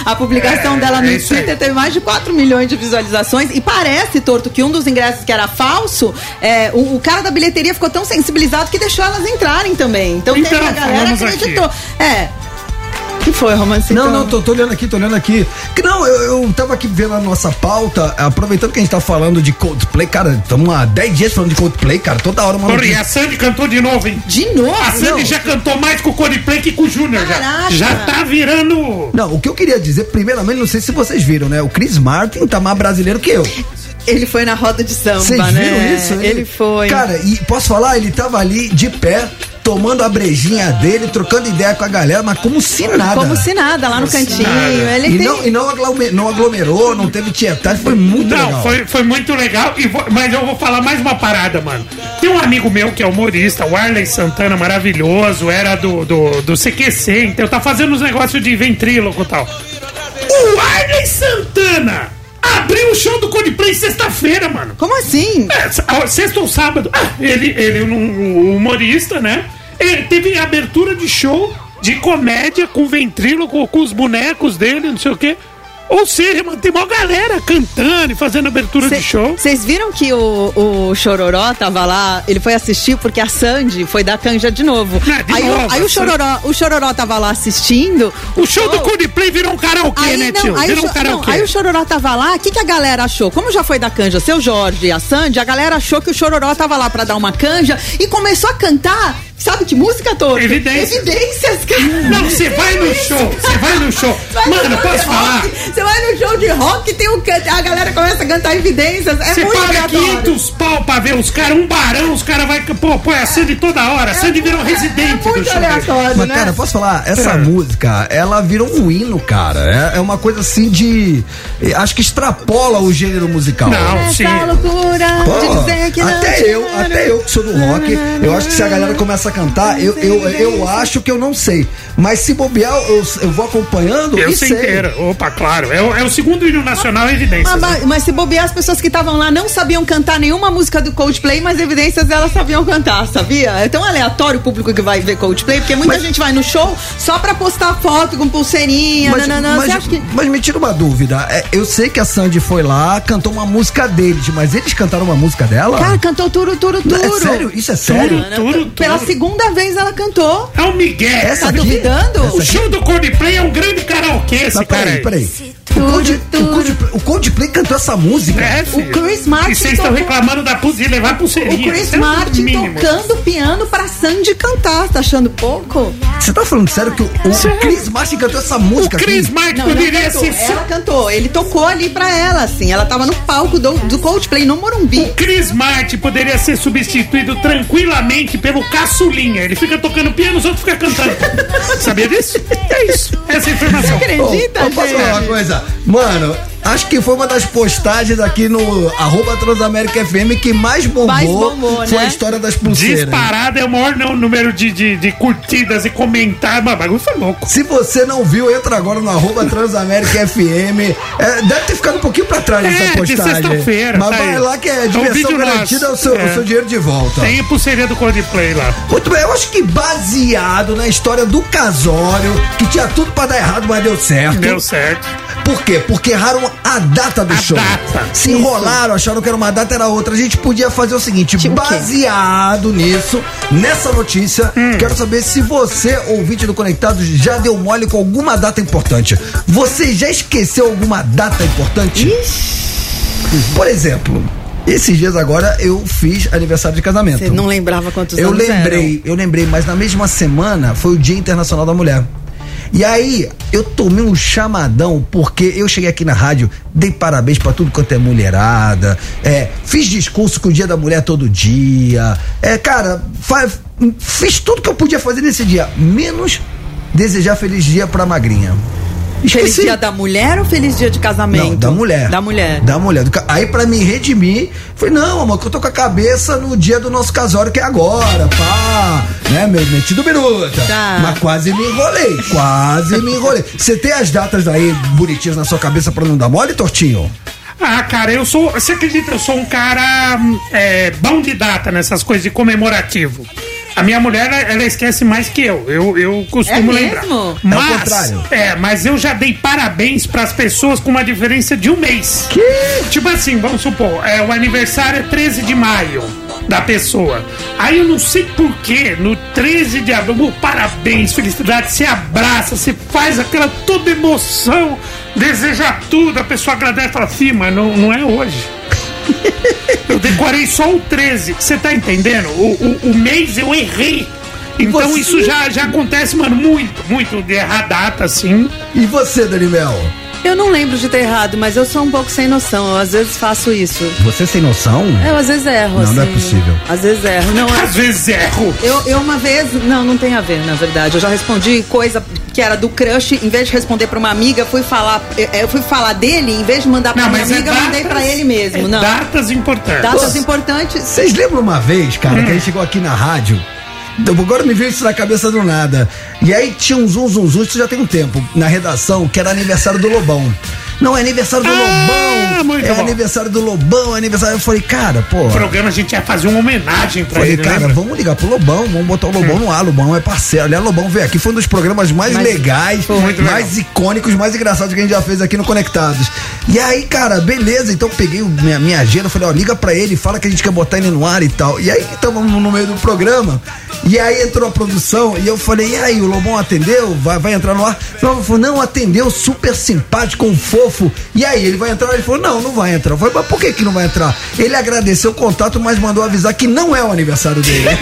A publicação É, dela no é isso aí. Twitter teve mais de 4 milhões de visualizações e parece, Torto, que um dos ingressos que era falso, é, o, o cara da bilheteria ficou tão sensibilizado que deixou elas entrarem também. Então, Então, teve a galera falamos acreditou. É. que foi, Romance? Não, não, tô, tô olhando aqui, tô olhando aqui. Que Não, eu, eu tava aqui vendo a nossa pauta, aproveitando que a gente tá falando de Coldplay, cara, estamos há 10 dias falando de Coldplay, cara, toda hora uma Porra, e a Sandy cantou de novo, hein? De novo? A Sandy Não. já cantou mais com o Coldplay que com o Júnior já. Caraca. Já tá virando. Não, o que eu queria dizer, primeiramente, não sei se vocês viram, né? O Chris Martin tá mais brasileiro que eu. Ele foi na roda de samba, Vocês viram né? isso? Ele foi. Cara, e posso falar, ele tava ali de pé, tomando a brejinha dele, trocando ideia com a galera, mas como se nada. Como se nada, lá no cantinho. Ele E tem... não, e não, não aglomerou, não teve tietagem, foi muito Não, legal. foi, foi muito legal. E vou- mas eu vou falar mais uma parada, mano. Tem um amigo meu que é humorista, o Arley Santana, maravilhoso, era do, do, do CQC, então tá fazendo uns negócios de ventríloco e tal. O Arley Santana abriu o show do Coldplay sexta-feira, mano. Como assim? É, sexta ou sábado. Ah, ele, ele um, um humorista, né? Ele teve abertura de show de comédia com ventríloco, com os bonecos dele, não sei o quê. Ou seja, mano, tem uma galera cantando e fazendo abertura de show. Vocês viram que o, o Chororó tava lá, ele foi assistir porque a Sandy foi dar canja de novo. Não, de aí, o- novo, aí o, Chororó, o Chororó tava lá assistindo. O show do Coldplay virou um karaokê, Aí, né, não, tio? aí, o Virou um Cho- não, karaokê. aí o Chororó tava lá, o que, que a galera achou? Como já foi da canja seu Jorge e a Sandy, a galera achou que o Chororó tava lá pra dar uma canja e começou a cantar, sabe que música toda? Evidências. Evidências, cara. Não, você vai no show, você vai no show. Vai no Mano, show posso falar? Você vai no show de rock, tem um can- a galera começa a cantar evidências. É Você muito paga aleatório. 500 pau pra ver os caras, um barão, os caras vai pô, põe a Sandy toda hora. A Sandy virou residente do É muito show. dele. aleatório, Mas, né? cara, posso falar? Essa É. música, ela virou um hino, cara. É, é uma coisa assim de. eh, Acho que extrapola o gênero musical. Não, sim. Essa loucura Pô, de dizer que não até eu, quero. até eu que sou do rock, eu acho que se a galera começa a cantar, eu, eu, eu acho que eu não sei. Mas se bobear, eu, eu vou acompanhando Eu e sei inteira. Opa, claro. É, o- é o segundo hino nacional, evidência. Ah, mas, mas se bobear, as pessoas que estavam lá não sabiam cantar nenhuma música do Coldplay, mas evidências elas sabiam cantar, sabia? É tão aleatório o público que vai ver Coldplay, porque muita Mas- gente vai no show só pra postar foto com pulseirinha, Mas, nananã. mas, que. mas me tira uma dúvida. É, eu sei que a Sandy foi lá, cantou uma música deles, mas eles cantaram uma música dela? Cara, cantou turo, turo, turo. é sério? Isso é sério? Turo, turo, Pela turo. Segunda vez ela cantou. É o Miguel. Essa Tá aqui- duvidando? O show do Coldplay é um grande karaokê, esse Mas cara peraí, aí. peraí. O Coldplay, o, Coldplay, o Coldplay cantou essa música. É, O. Chris Martin E vocês estão tocou- reclamando da pulseira, levar pulseirinha. O Chris é o Martin mínimo. tocando piano pra Sandy cantar. Tá achando pouco? Você tá falando sério que o, o Chris Martin cantou essa música O Chris? Martin Não, não poderia cantou. ser. Ela cantou. Ele tocou ali pra ela, assim. Ela tava no palco do, do Coldplay no Morumbi. Chris Martin poderia ser substituído tranquilamente pelo caçulinha. Ele fica tocando piano, os outros ficam cantando. Sabia disso? É isso. Essa é a informação. Acredita, Ô, posso falar uma coisa? Mano, acho que foi uma das postagens aqui no arroba Transamérica FM que mais bombou, Mais bombou, foi né? a história das pulseiras. Disparado é o maior não, número de, de, de curtidas e comentários. Mas o bagulho foi louco. Se você não viu, entra agora no arroba Transamérica FM. É, deve ter ficado um pouquinho pra trás É, essa de postagem. sexta-feira, Mas tá vai aí. lá que é É um diversão vídeo garantida, é o seu, É. o seu dinheiro de volta. Tem a pulseirinha do Coldplay lá. Muito bem, eu acho que baseado na história do casório, que tinha tudo pra dar errado, mas deu certo. Deu certo. Por quê? Porque erraram a data do A show. data. Se enrolaram, acharam que era uma data, era outra. A gente podia fazer o seguinte: Tipo o quê? baseado nisso, nessa notícia, Hum. quero saber se você, ouvinte do Conectados, já deu mole com alguma data importante. Você já esqueceu alguma data importante? Por exemplo. Esses dias agora eu fiz aniversário de casamento. Você não lembrava quantos Eu anos lembrei, eu lembrei, mas na mesma semana foi o Dia Internacional da Mulher. E aí, eu tomei um chamadão, porque eu cheguei aqui na rádio, dei parabéns pra tudo quanto é mulherada, é, fiz discurso com o Dia da Mulher todo dia, é, cara, fiz tudo que eu podia fazer nesse dia, menos desejar feliz dia pra magrinha. Feliz dia da mulher ou feliz dia de casamento? Não, da mulher. Da mulher. Da mulher. Aí pra me redimir, falei, não, amor, que eu tô com a cabeça no dia do nosso casório, que é agora, pá. Né, me- metido minuta. Tá. Mas quase me enrolei, quase me enrolei. Você tem as datas aí bonitinhas na sua cabeça pra não dar mole, Tortinho? Ah, cara, eu sou. Você acredita? Eu sou um cara hum, é, bom de data nessas coisas de comemorativo. A minha mulher, ela, esquece mais que eu. Eu, eu costumo É lembrar. mesmo? É Mas, contrário. É, mas eu já dei parabéns pras pessoas com uma diferença de um mês. Que? Tipo assim, vamos supor, é, o aniversário é 13 de maio da pessoa. Aí eu não sei porquê, no 13 de abril, oh, parabéns, felicidade, você abraça, você faz aquela toda emoção, deseja tudo, a pessoa agradece e fala, fi, mas não, não é hoje. Eu decorei só o 13, você tá entendendo? O, o, o mês eu errei. Então você? isso já, já acontece, mano, muito, muito de errar data, assim. E você, Daniel? Eu não lembro de ter errado, mas eu sou um pouco sem noção. Eu às vezes faço isso. Você sem noção? Eu às vezes erro, Não, assim. não é possível. Às vezes erro. Não, é- Às vezes erro. eu, eu uma vez. Não, não tem a ver, na verdade. Eu já respondi coisa que era do crush, em vez de responder pra uma amiga, fui falar. Eu, eu fui falar dele, em vez de mandar pra Não, minha mas é amiga, eu mandei pra ele mesmo. é Não. Datas importantes. Datas importantes. Vocês lembram uma vez, cara, Hum. que a gente chegou aqui na rádio? Agora me veio isso na cabeça do nada. E aí tinha um zum zum zum, isso já tem um tempo, na redação, que era aniversário do Lobão. Não, é aniversário do Ah, Lobão. É bom. aniversário do Lobão, é aniversário. Eu falei, cara, pô. O programa a gente ia fazer uma homenagem pra Falei, ele, cara, lembra? vamos ligar pro Lobão, vamos botar o Lobão no ar. Lobão é parceiro. Aliás, Lobão veio aqui, foi um dos programas mais Mas- legais, muito mais icônicos, mais engraçados que a gente já fez aqui no Conectados. E aí, cara, beleza, então eu peguei o- minha, minha agenda, falei, ó, liga pra ele, fala que a gente quer botar ele no ar e tal. E aí, tava no, no meio do programa, e aí entrou a produção, e eu falei, e aí, o Lobão atendeu? Vai, vai entrar no ar? Não, falou, não, atendeu, super simpático, um E aí, ele vai entrar? Ele falou, não, não vai entrar. Eu falei, mas por que que não vai entrar? Ele agradeceu o contato, mas mandou avisar que não é o aniversário dele.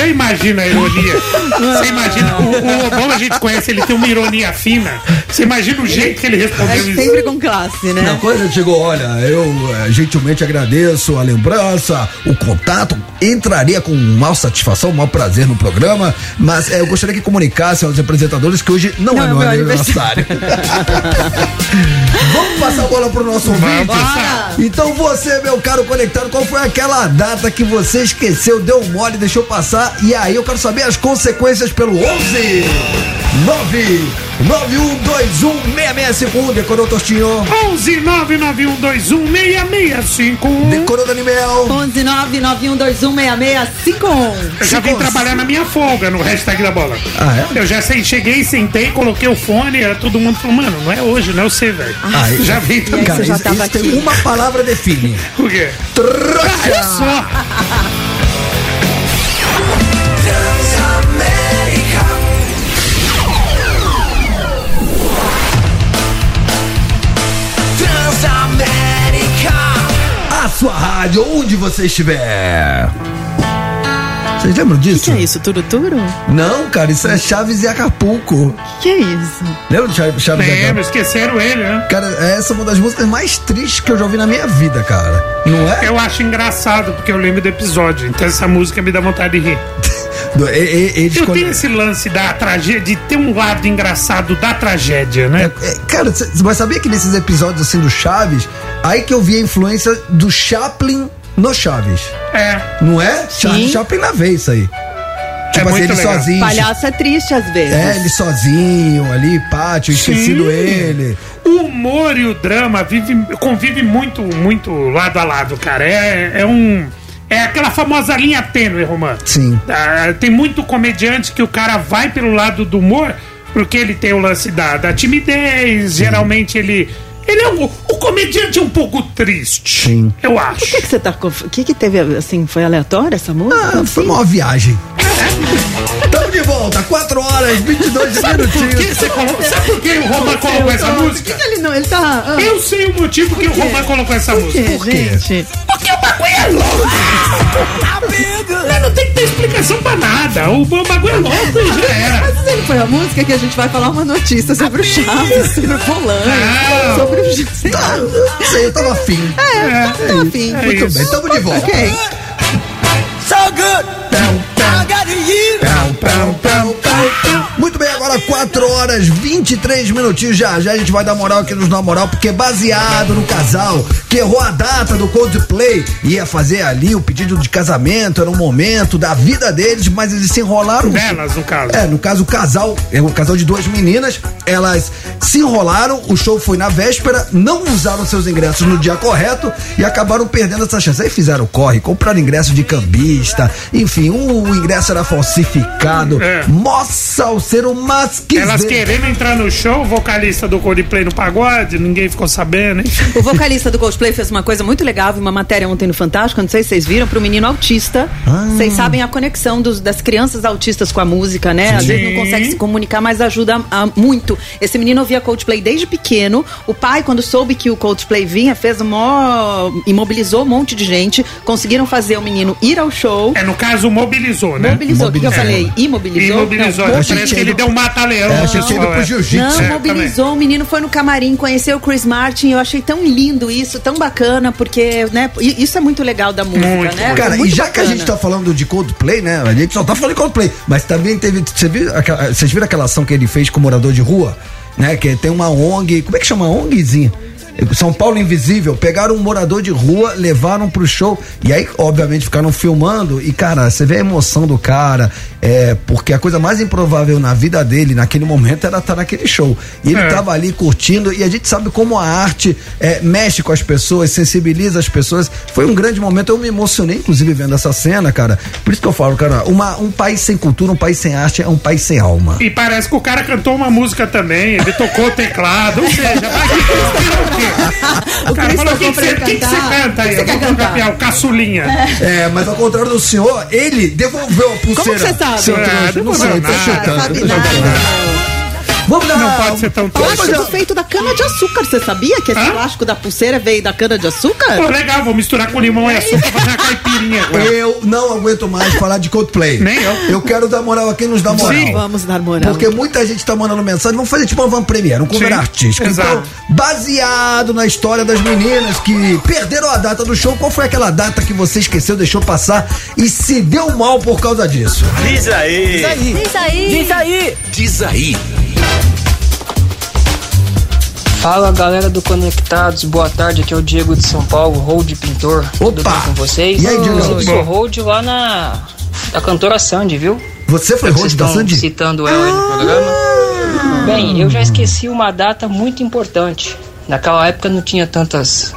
Aí imagina a ironia. Você imagina, o, o Lobão a gente conhece, ele tem uma ironia fina. Você imagina o jeito que ele É respondeu isso. sempre com classe, né? Quando ele chegou, olha, eu eh, gentilmente agradeço a lembrança, o contato, entraria com maior satisfação, maior prazer no programa, mas eh, eu gostaria que comunicasse aos apresentadores que hoje não, Não é é meu meu aniversário. Vamos passar a bola pro nosso ouvinte? Bora! Então você, meu caro conectado, qual foi aquela data que você esqueceu, deu mole, deixou passar? E aí eu quero saber as consequências pelo 11 9 9121 Decorou, Tostinho? 11 99121 6651. Decorou, Daniel? 11 991216651. Eu já vim trabalhar na minha folga no hashtag da bola. Ah, é? Eu já sei, cheguei, sentei, coloquei o fone, era todo mundo falou, mano, não é hoje, não é você, velho. Ah, já vim trabalhar. Cara, você já isso, tava isso tem uma palavra define. O quê? Trouxa! Só. Cidade, onde você estiver. Vocês lembram disso? Que é isso, Turuturo? Não, cara, isso é Chaves e Acapulco. Que é isso? Lembra do Chaves, Chaves e Lembro, Acapulco? esqueceram ele, né? Cara, essa é uma das músicas mais tristes que eu já ouvi na minha vida, cara. Não é? Eu acho engraçado, porque eu lembro do episódio. Então essa música me dá vontade de rir. Do- e- e- eles Eu tenho esse lance da tragédia, de ter um lado engraçado da tragédia, né? É, cara, cê- mas sabia que nesses episódios assim do Chaves, aí que eu vi a influência do Chaplin no Chaves. É. Não é? Charlie Chaplin na veia isso aí. Tipo assim, muito ele legal. sozinho. Palhaço é triste às vezes. É, ele sozinho ali, pátio, esquecido Sim. ele. O humor e o drama vive, convive muito, muito lado a lado, cara. É, é um. É aquela famosa linha tênue, Romano. Sim. Ah, tem muito comediante que o cara vai pelo lado do humor, porque ele tem o lance da, da timidez, geralmente ele. Ele é um, o comediante é um pouco triste. Sim. Eu acho. Por que, que você tá. O que, que teve assim? Foi aleatório essa música? Ah, foi uma viagem. Tamo de volta, 4 horas, 22 Sabe por que minutinhos. você colocou? Sabe por que o Roman colocou essa Por música? que, que ele não. Ele tá. ah, Eu sei o motivo que o Roman colocou essa por música. quê, Por quê? gente? Porque o bagulho é louco! Mas não tem que ter explicação pra nada. O bagulho é louco e já era. Mas aí foi a música que a gente vai falar uma notícia sobre o Chaves, sobre o Polanyi, Não. sobre o. Sei. Ah, não sei, eu tava afim. É, tá afim. É Muito isso. bem, tamo de volta. Ok. Pão, pão, pão, pão, pão. Muito bem, agora 4 horas 23 minutinhos já. Já a gente vai dar moral aqui nos Na Moral, porque baseado no casal que errou a data do Coldplay, ia fazer ali o pedido de casamento, era um momento da vida deles, mas eles se enrolaram. Delas, no caso. É, no caso, o casal, é um casal de duas meninas, elas se enrolaram, o show foi na véspera, não usaram seus ingressos no dia correto e acabaram perdendo essa chance. Aí fizeram corre, compraram ingressos de cambista, enfim, o ingresso era falsificado. É. Mó salseiro, mas que Elas querendo entrar no show, o vocalista do Coldplay no pagode, ninguém ficou sabendo, hein? O vocalista do Coldplay fez uma coisa muito legal, uma matéria ontem no Fantástico, não sei se vocês viram, pro menino autista. Ah. Vocês sabem a conexão dos- das crianças autistas com a música, né? Às Sim. vezes não consegue se comunicar, mas ajuda a- muito. Esse menino ouvia Coldplay desde pequeno. O pai, quando soube que o Coldplay vinha, fez um mó... imobilizou um monte de gente. Conseguiram fazer o menino ir ao show. É, no caso, mobilizou, né? Mobilizou. O que que eu falei? Imobilizou? Imobilizou. Não, Eu ele ele- deu um mata-leão. É, achei que ele pro jiu-jitsu. Não, mobilizou. O menino foi no camarim, conheceu o Chris Martin. Eu achei tão lindo isso, tão bacana, porque, né? Isso é muito legal da música, Muito, né? Cara, Muito e já que a bacana. gente tá falando de Coldplay, né? A gente só tá falando de Coldplay, mas também teve. Você viu, vocês viram aquela ação que ele fez com o morador de rua? Né? Que tem uma ONG. Como é que chama a ONGzinha? São Paulo Invisível, pegaram um morador de rua, levaram pro show e aí, obviamente, ficaram filmando. E, cara, você vê a emoção do cara, é, porque a coisa mais improvável na vida dele naquele momento era estar naquele show. E ele É. tava ali curtindo, e a gente sabe como a arte é, mexe com as pessoas, sensibiliza as pessoas. Foi um grande momento, eu me emocionei, inclusive, vendo essa cena, cara. Por isso que eu falo, cara, uma, um país sem cultura, um país sem arte é um país sem alma. E parece que o cara cantou uma música também, ele tocou o teclado, ou seja, o cara falou, o que, você, canta aí? O que Eu você vou quer cantar? o caçulinha. É, mas ao contrário do senhor, ele devolveu a pulseira. Como que você sabe? Seu É, trouxa, não devolveu sei, tô nada. chutando, Sabe tô nada. Vamos dar Não pode ser tão Plástico feito da cana de açúcar, você sabia que esse Hã? plástico da pulseira veio da cana de açúcar? Pô, legal, vou misturar com limão e açúcar pra fazer uma caipirinha agora. Eu não aguento mais falar de Coldplay. Nem eu. Eu quero dar moral a quem nos dá moral. Sim. Vamos dar moral. Porque muita gente tá mandando mensagem, vamos fazer tipo uma van premiere, um cover artístico. exato. Então, baseado na história das meninas que perderam a data do show, qual foi aquela data que você esqueceu, deixou passar e se deu mal por causa disso? Diz aí. Diz aí. Diz aí. Diz aí. Fala galera do Conectados, boa tarde, aqui é o Diego de São Paulo, Hold Pintor. Tudo Opa! bem com vocês? E aí, Diego? Eu sou Hold lá na da cantora Sandy, viu? Você foi host da Sandy? citando ela aí no programa. Bem, eu já esqueci uma data muito importante. Naquela época não tinha tantas.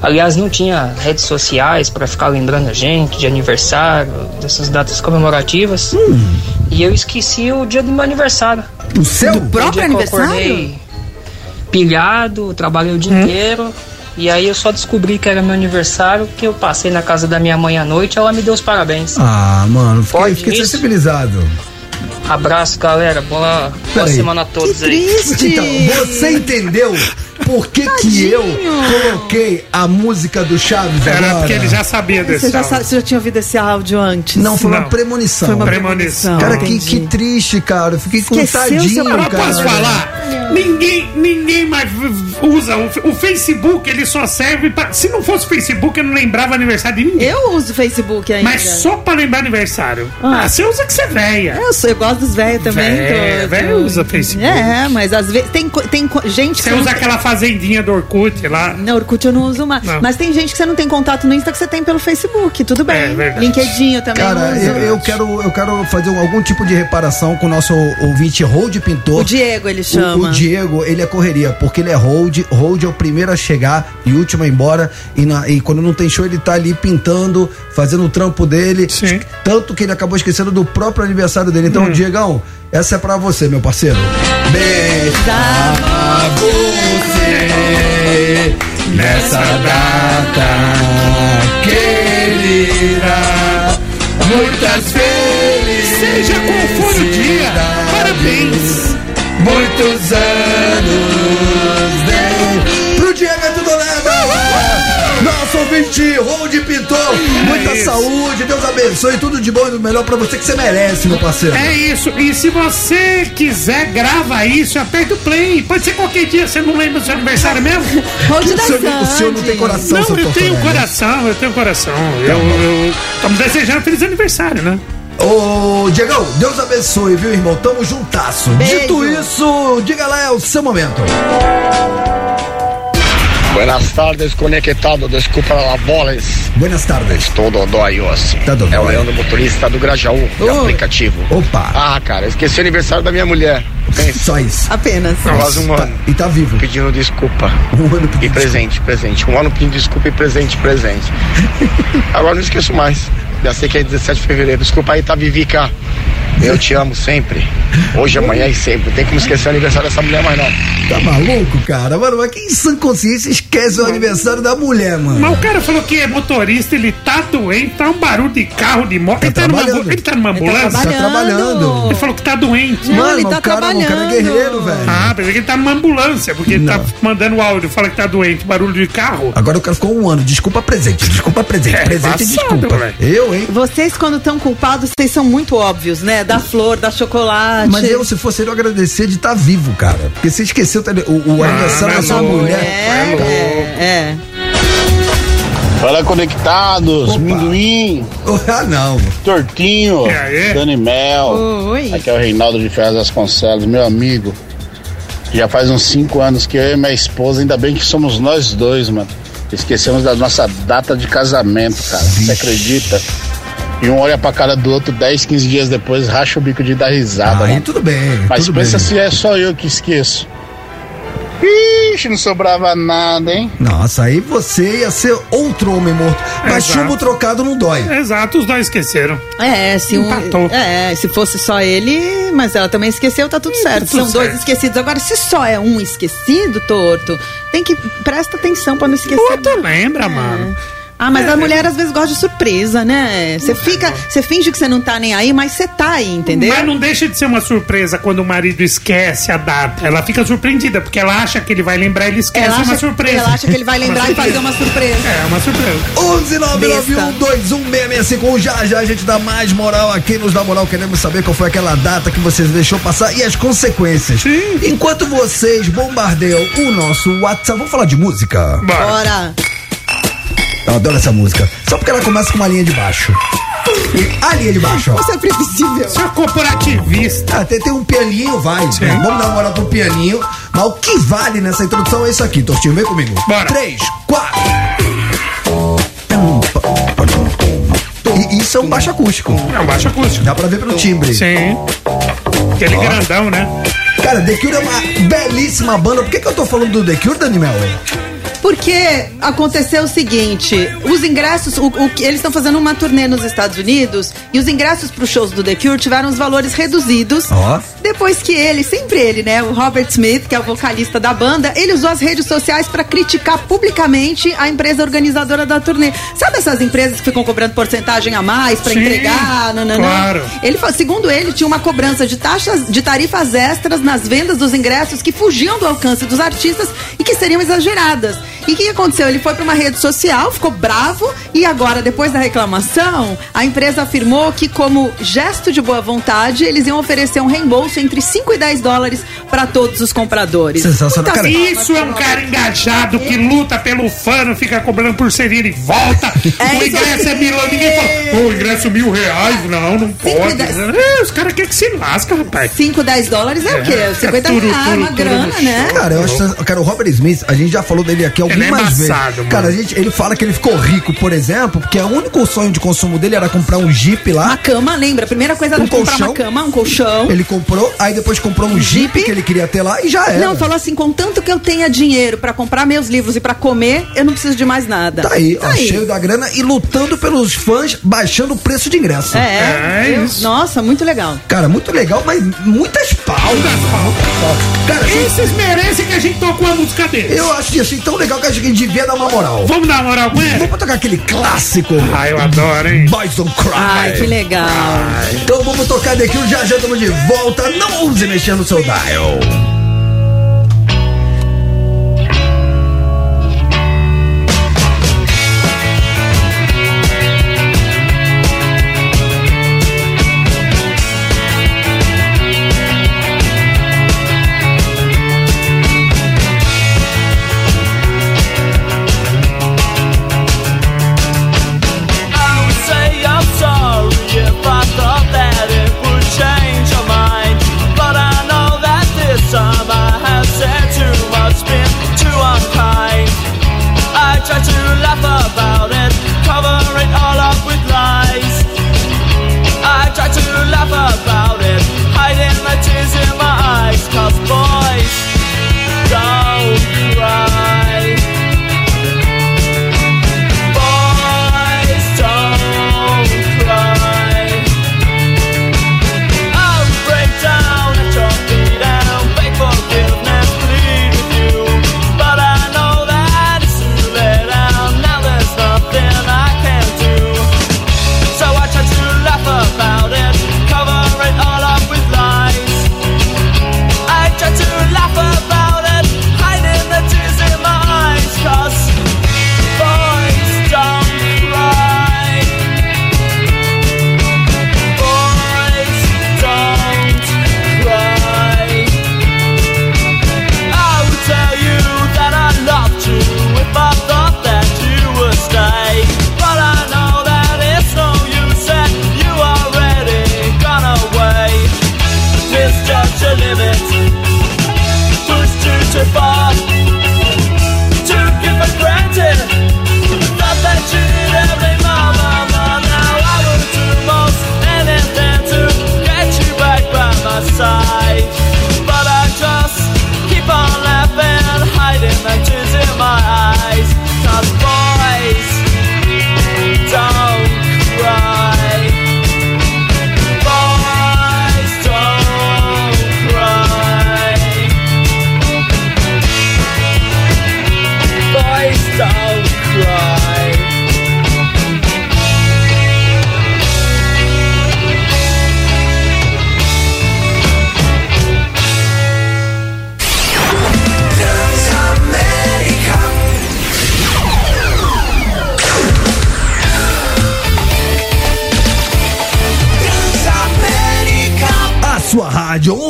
Aliás, não tinha redes sociais para ficar lembrando a gente de aniversário, dessas datas comemorativas. Hum. E eu esqueci o dia do meu aniversário. O seu? Do próprio dia que eu aniversário? Pilhado, trabalhei o dia Hum. inteiro. E aí eu só descobri que era meu aniversário, que eu passei na casa da minha mãe à noite ela me deu os parabéns. Ah, mano, fiquei, Pode fiquei isso? sensibilizado. Abraço, galera. Boa, boa semana a todos Que aí. triste. Então, você entendeu por que que eu coloquei a música do Chaves Era agora? porque ele já sabia desse Você já, áudio. você já tinha ouvido esse áudio antes? Não, foi uma Não. premonição. Foi uma Premonição. Cara, que, entendi. que triste, cara. Eu fiquei Esqueceu contadinho, seu cara. Mas posso falar? Ninguém, ninguém mais v- usa o, o Facebook, ele só serve pra. Se não fosse o Facebook, eu não lembrava aniversário de ninguém. Eu uso o Facebook ainda. Mas só pra lembrar aniversário. Ah. Ah, você usa que você é velha. Eu, sou, eu gosto dos velhos também. Véia, tô- usa Facebook. É, mas às vezes tem, tem gente Você que. usa não- aquela fazendinha do Orkut lá. Não, Orkut eu não uso mais. Não. Mas tem gente que você não tem contato no Insta que você tem pelo Facebook. Tudo bem. É verdade. LinkedIn eu também Cara, uso. eu, eu quero, eu quero fazer um- algum tipo de reparação com o nosso ouvinte Hold Pintor. O Diego, ele O, chama. o Diego, ele é correria, porque ele é hold, hold é o primeiro a chegar e o último a ir embora. E, na- e quando não tem show, ele tá ali pintando, fazendo o trampo dele. Sim. Tanto que ele acabou esquecendo do próprio aniversário dele. Então, Diegão, essa é pra você, meu parceiro. Beijo pra você nessa data querida. Muitas felicidades. Seja qual for o dia, parabéns. Muitos anos Nosso ouvinte, Hold Pintor, muita isso. saúde, Deus abençoe, tudo de bom e do melhor pra você que você merece, meu parceiro. É isso. E se você quiser, grava isso e aperta o play. Pode ser qualquer dia, você não lembra do seu aniversário mesmo? O, da senhor, o senhor não tem coração, Não, seu eu tenho coração, eu tenho coração. Eu, eu, estamos desejando feliz aniversário, né? Ô, Diegão, Deus abençoe, viu, irmão? Tamo juntasso. Beijo. Dito isso, diga lá, é o seu momento. Buenas tardes, conectado. Desculpa las bolas. Buenas tardes. Estou dodói hoje. Tá dodói. É o Leandro, motorista do Grajaú, do Oi. aplicativo. Opa, Ah, cara, esqueci o aniversário da minha mulher. Pensa, só isso. Apenas. quase um Tá- ano. e tá vivo. Pedindo desculpa. Um ano E pedindo presente, presente. Um ano pedindo desculpa e presente, presente. Agora não esqueço mais. Já sei que é 17 de fevereiro. Desculpa aí, tá, Vivica? Eu te amo sempre. Hoje, amanhã e sempre. Não tem como esquecer o aniversário dessa mulher mais não. Tá maluco, cara? Mano, mas quem em sã consciência esquece o aniversário da mulher, mano? Mas o cara falou que é motorista, ele tá doente, tá um barulho de carro, de moto. Tá ele, tá numa, trabalhando. ele tá numa Ele tá ambulância? Tá trabalhando. Ele falou que tá doente. Não, Mano, ele tá o cara, o cara é trabalhando. guerreiro, velho. Ah, pensei que ele tá numa ambulância, porque ele tá mandando áudio, fala que tá doente, barulho de carro. Agora o cara ficou um ano. Desculpa presente, desculpa presente. É, presente, embaçado, desculpa. moleque. Eu, hein? Vocês, quando estão culpados, vocês são muito óbvios, né? Da flor, da chocolate. Mas eu, se fosse ele, eu agradecer de estar vivo, cara. Porque você esqueceu o, o Ah, aniversário da mas sua mulher. É, é, é. Fala conectados, Opa. Minduim, Ah, não. Tortinho, E aí? Dani Mel. Oi. Aqui é o Reinaldo de Ferraz Vasconcelos, meu amigo. Já faz uns cinco anos que eu e minha esposa, ainda bem que somos nós dois, mano. Esquecemos da nossa data de casamento, cara. Você acredita? E um olha pra cara do outro 10, 15 dias depois, racha o bico de dar risada, Aí mano. tudo bem. Mas tudo pensa bem. se é só eu que esqueço. Ixi, não sobrava nada, hein? Nossa, aí você ia ser outro homem morto. Mas Exato. chumbo trocado não dói. Exato, os dois esqueceram. É, se um, Empatou. é, se fosse só ele, mas ela também esqueceu, tá tudo certo. tudo São dois certo. esquecidos. Agora, se só é um esquecido, torto, tem que presta atenção pra não esquecer. O outro lembra, mano. Ah, mas É. a mulher às vezes gosta de surpresa, né? Você fica, você finge que você não tá nem aí, mas você tá aí, entendeu? Mas não deixa de ser uma surpresa quando o marido esquece a data. Ela fica surpreendida, porque ela acha que ele vai lembrar, ele esquece ela, é uma acha, surpresa. ela acha que ele vai lembrar e fazer uma surpresa. É, uma surpresa. 11991216651. Já já a gente dá mais moral aqui, nos dá moral. Queremos saber qual foi aquela data que vocês deixou passar e as consequências. Sim. Enquanto vocês bombardeiam o nosso WhatsApp, vamos falar de música? Bora. Bora. Eu adoro essa música. Só porque ela começa com uma linha de baixo. A linha de baixo, ó. Você é previsível. Seu corporativista. Ah, tem, um pianinho, vai. Sim. Vamos dar uma moral pro pianinho. Mas o que vale nessa introdução é isso aqui, Tortinho. Vem comigo. Bora. Três, quatro. E isso é um baixo acústico. É um baixo acústico. Dá pra ver pelo timbre. Sim. Aquele grandão, né? Cara, The Cure é uma belíssima banda. Por que, que eu tô falando do The Cure, Daniel? Porque aconteceu o seguinte: os ingressos, o, o que- eles estão fazendo uma turnê nos Estados Unidos e os ingressos para os shows do The Cure tiveram os valores reduzidos. Ó. Depois que ele, sempre ele, né, o Robert Smith, que é o vocalista da banda, ele usou as redes sociais para criticar publicamente a empresa organizadora da turnê. Sabe essas empresas que ficam cobrando porcentagem a mais para entregar? Nananã? claro. Ele, fa- segundo ele, tinha uma cobrança de taxas, de tarifas extras nas vendas dos ingressos que fugiam do alcance dos artistas e que seriam exageradas. E o que aconteceu? Ele foi para uma rede social, ficou bravo e agora, depois da reclamação, a empresa afirmou que, como gesto de boa vontade, eles iam oferecer um reembolso entre 5 e 10 dólares para todos os compradores. Sensacional. Cara, Isso é um cara engajado que luta pelo fã, não fica cobrando pulseirinha e volta. É o ingresso aí. é mil, ninguém fala, o ingresso mil reais, não, não pode. dez. É, os caras querem que se lasca, rapaz. 5, 10 dólares é, o quê? É, 50 turu, reais, turu, uma grana, né? Cara, eu acho. Cara, o Robert Smith, a gente já falou dele aqui Ele é algumas vezes. embaçado, mano. Cara, a gente, ele fala que ele ficou rico, por exemplo, porque o único sonho de consumo dele era comprar um Jeep Uma lá. cama, lembra? A primeira coisa era Um comprar colchão. uma cama, um colchão. Ele comprou, aí depois comprou um Jeep, Jeep. que ele queria ter lá e já era. Não, falou assim, contanto que eu tenha dinheiro pra comprar meus livros e pra comer, eu não preciso de mais nada. Tá aí, ó, cheio da grana e lutando pelos fãs, baixando o preço de ingresso. É, É eu- isso. nossa, muito legal. Cara, muito legal, mas muitas pausas. Cara, assim, Esses merecem que a gente toque uma música deles. eu acho assim tão legal que a gente devia dar uma moral. Vamos dar uma moral com ele? Vamos tocar aquele clássico. Ah, eu adoro, hein? Boys Don't Cry. Ai, que legal. Então vamos tocar daqui, já já estamos de volta. Não ouse mexer no seu dial.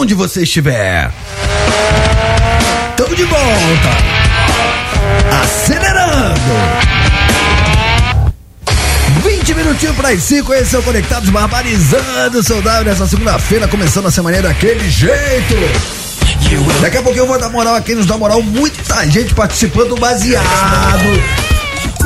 Onde você estiver. Tamo de volta. Acelerando. 20 minutinhos para as 5, esse é o Conectados Barbarizando dial nessa segunda-feira, começando a semana daquele jeito. Daqui a pouquinho eu vou dar moral aqui, nos dá moral, muita gente participando do baseado.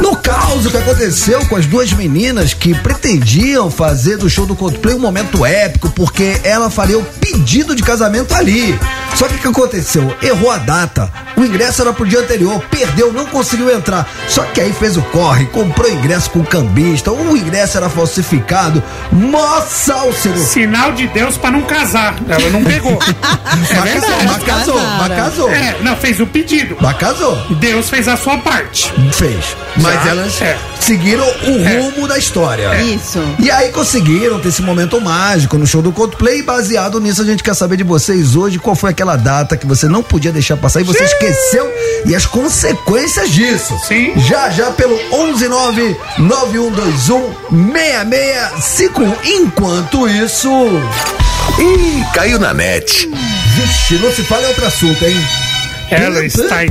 No caos que aconteceu com as duas meninas que pretendiam fazer do show do Coldplay um momento épico, porque ela faria o pedido de casamento ali. Só que o que aconteceu? Errou a data. O ingresso era pro dia anterior, perdeu, não conseguiu entrar. Só que aí fez o corre, comprou ingresso com cambista, o ingresso era falsificado. Mó salsero. Sinal de Deus pra não casar. Ela não pegou. é Mas verdade. mas casou, mas casou. É, não, fez o pedido. Mas casou. Deus fez a sua parte. Fez. Mas Já? elas É. seguiram o rumo da história. Isso. E aí conseguiram ter esse momento mágico no show do Coldplay. E baseado nisso, a gente quer saber de vocês hoje qual foi aquela data que você não podia deixar passar e você esqueceu e as consequências disso. Sim. Já já pelo 11991216651. Enquanto isso. Ih, caiu na net. Vixe, não se fala em outro assunto, hein? Ela está em.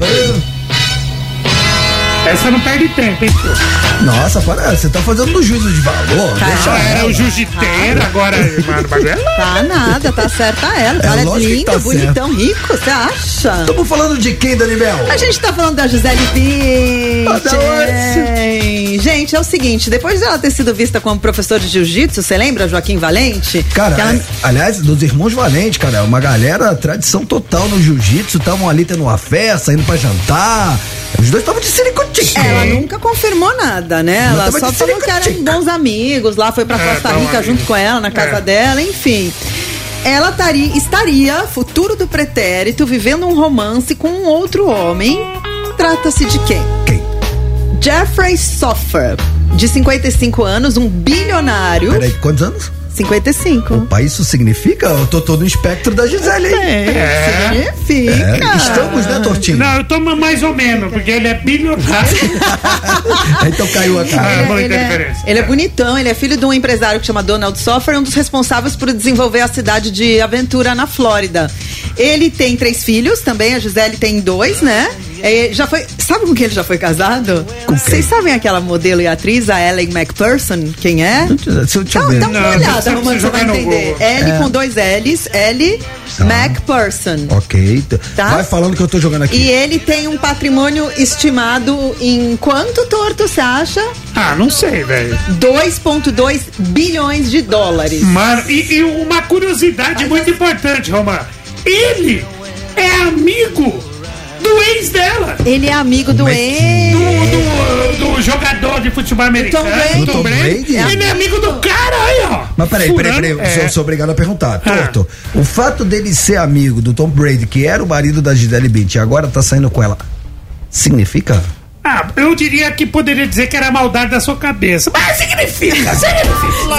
Essa não perde tempo, hein, tio? Nossa, para, você tá fazendo no juízo de valor. Deixa Ah, era ela. o jiu-jiteiro, agora, mano, é louco. Tá nada, tá certa ela. É Ela é linda, tá bonitão, rico, você acha? Estamos falando de quem, Danibel? A gente tá falando da Gisele Ah, Bündchen. Gente, é o seguinte, depois dela ter sido vista como professor de jiu-jitsu, você lembra, Joaquim Valente? Cara, ela- é- aliás, dos irmãos Valente, cara, é uma galera, tradição total no jiu-jitsu, estavam ali tendo uma festa, indo pra jantar. Os dois estavam de. Ela nunca confirmou nada, né? Ela só falou que eram bons amigos, lá foi pra É, Costa Rica junto com ela, na casa É. dela, enfim. Ela tari- estaria, futuro do pretérito, vivendo um romance com um outro homem. Trata-se de quem? Quem? Jeffrey Soffer, de 55 anos, um bilionário. Peraí, quantos anos? 55. Opa, isso significa? Eu tô todo no espectro da Gisele, hein? É, significa. É, estamos, né, Tortinho? Não, eu tomo mais ou menos, porque ele é bilionário. então caiu a cara. É, muita Ele é, diferença. ele é bonitão, ele é filho de um empresário que chama Donald Soffer, um dos responsáveis por desenvolver a cidade de Aventura na Flórida. Ele tem três filhos também, a Gisele tem dois, né? É, já foi. Sabe com quem ele já foi casado? Vocês sabem aquela modelo e atriz, a Ellen McPherson? Quem é? Deixa eu te Dá, ver. dá uma Não, olhada, Romano, você vai entender. L É. com dois L's, L McPherson. Ok. t- Tá. Vai falando que eu tô jogando aqui. E ele tem um patrimônio estimado em quanto torto você acha? Ah, não sei, velho. 2,2 bilhões de dólares. Mano, e, e uma curiosidade muito importante, Romano. Ele é amigo do ex dela. Ele é amigo do Do, ex. do, do jogador de futebol americano. Brady. Do Tom Brady? Ele é amigo do cara aí, ó. Mas peraí, peraí, peraí, Furando- sou, é. sou obrigado a perguntar. Ah. Torto, o fato dele ser amigo do Tom Brady, que era o marido da Gisele Bündchen, e agora tá saindo com ela, significa? Ah, eu diria que poderia dizer que era maldade da sua cabeça. Mas significa, Significa.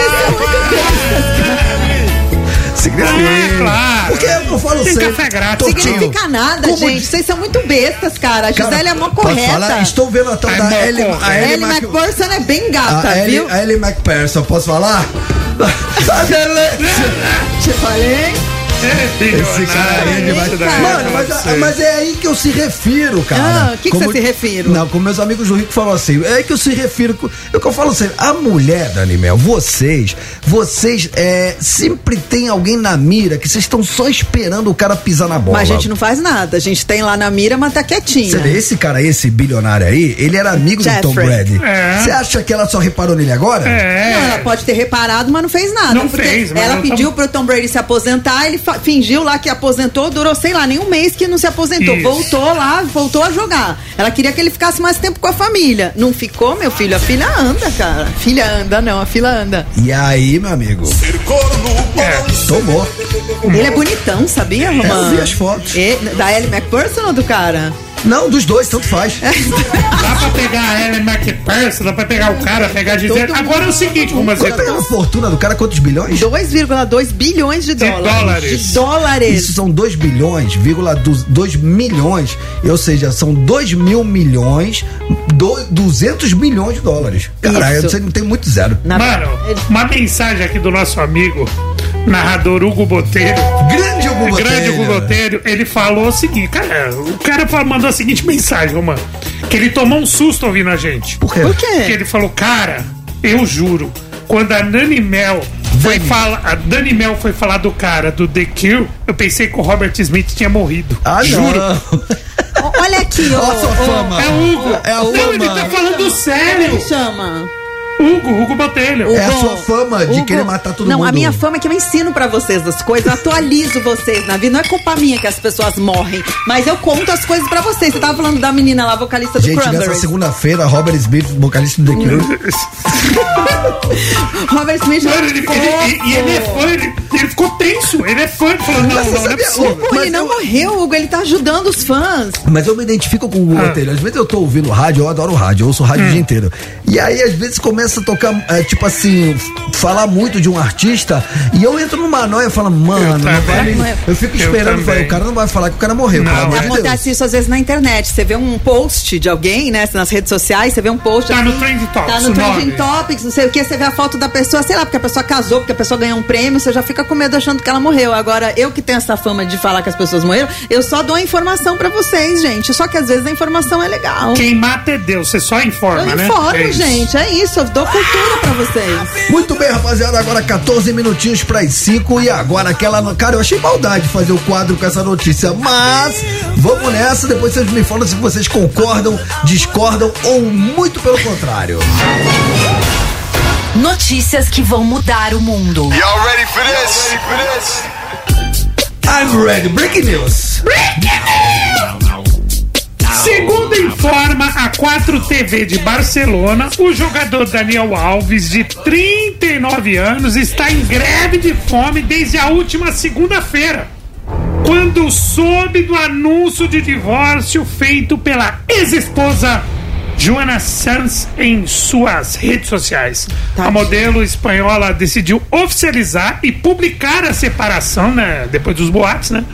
É, claro. Porque eu falo Tem sempre. café grátis. Tortinho, Significa nada, como gente. Vocês são muito bestas, cara. A Cara, Gisele é mó posso correta. falar? Estou vendo a tal da Ellie, a. Ellie Mac- McPherson é bem gata, a Ellie, viu? a Ellie McPherson, posso falar? A. Te falei. Esse cara aí é demais. Mano, mas, mas é aí que eu se refiro, cara. Ah, o que que você se refiro? Não, como meus amigos do Rico falam assim, é aí que eu se refiro. É o que eu falo assim, a mulher, Dani Mel, vocês, vocês é, sempre tem alguém na mira que vocês estão só esperando o cara pisar na bola. Mas a gente não faz nada. A gente tem lá na mira, mas tá quietinha. Você vê, esse cara aí, esse bilionário aí, ele era amigo do Tom Jeffrey. Brady. É. Você acha que ela só reparou nele agora? Não, É. ela pode ter reparado, mas não fez nada. Não fez, mas ela não pediu tá- pro Tom Brady se aposentar, ele fingiu lá que aposentou, durou, sei lá, nem um mês que não se aposentou. Isso. Voltou lá, voltou a jogar. Ela queria que ele ficasse mais tempo com a família. Não ficou, meu filho? A filha anda, cara. Filha anda, não, a filha anda. E aí, meu amigo? Tomou. Ele é bonitão, sabia, Romano? É, eu vi as fotos. E- da Ellie McPherson ou do cara? Não, dos dois, tanto faz. Dá pra pegar a Ellen McPherson, dá pra pegar o cara, pegar Gisele. Todo Agora é o seguinte, Romano. Quanto é a fortuna do cara? Quantos bilhões? 2,2 bilhões de dólares. dólares. De dólares. Isso são 2 bilhões, vírgula 2 milhões, ou seja, são 2 mil milhões, do, 200 milhões de dólares. Caralho, Isso. você não tem muito zero. Na- Mano, uma mensagem aqui do nosso amigo, narrador Hugo Botelho. Grande Hugo Botelho. Grande Hugo Botelho, ele falou o seguinte, cara, o cara mandou a seguinte mensagem, mano, que ele tomou um susto ouvindo a gente. Por quê? Por Que quê? ele falou, cara, eu juro, quando a Nani Mel foi falar, a Dani Mel foi falar do cara do The Kill, eu pensei que o Robert Smith tinha morrido. Ah, juro. Olha aqui, ó. Ó, fama. É o Hugo. É o Não, ele tá falando Como sério. ele chama? Hugo, Hugo Botelho. É a sua fama de Hugo, querer matar todo não, mundo. a minha fama é que eu ensino pra vocês as coisas, eu atualizo vocês na vida. Não é culpa minha que as pessoas morrem, mas eu conto as coisas pra vocês. Você tava falando da menina lá, vocalista do Gente, nessa segunda-feira, Robert Smith, vocalista do The Cure. Robert Smith Mano, ele, ele- e- e ele é fã, ele, ele ficou tenso, ele é fã, ele falou, não, não, não é possível. Pô, ele não morreu, Hugo, ele tá ajudando os fãs. Mas eu me identifico com o Ah. Hugo Botelho. Às vezes eu tô ouvindo rádio, eu adoro rádio, eu ouço rádio Hum. o dia inteiro. E aí, às vezes, começa a tocar, é, tipo assim, falar muito de um artista, e eu entro numa noia e falo, mano, não vai Eu fico Eu esperando, também. falei, o cara não vai falar que o cara morreu, amor de Deus. Acontece isso às vezes na internet. Você vê um post de alguém, né? Nas redes sociais, você vê um post. Tá assim, no Trending Topics, Tá no Trending. Topics, não sei o que. Você vê a foto da pessoa, sei lá, porque a pessoa casou, porque a pessoa ganhou um prêmio, você já fica com medo achando que ela morreu. Agora, eu que tenho essa fama de falar que as pessoas morreram, eu só dou a informação pra vocês, gente. Só que às vezes a informação é legal. Quem mata é Deus, você só informa, Eu né? informo, É gente. É isso, eu dou cultura pra vocês. Muito bem, rapaziada, agora 14 minutinhos pras 5 e agora aquela. no- Cara, eu achei maldade fazer o quadro com essa notícia, mas vamos nessa, depois vocês me falam se vocês concordam, discordam ou muito pelo contrário. Notícias que vão mudar o mundo. Y'all ready for this? I'm ready. Breaking news. Segundo informa a 4 TV de Barcelona, o jogador Daniel Alves, de 39 anos, está em greve de fome desde a última segunda-feira, quando soube do anúncio de divórcio feito pela ex-esposa Joana Sanz em suas redes sociais. A modelo espanhola decidiu oficializar e publicar a separação, né, depois dos boatos, né,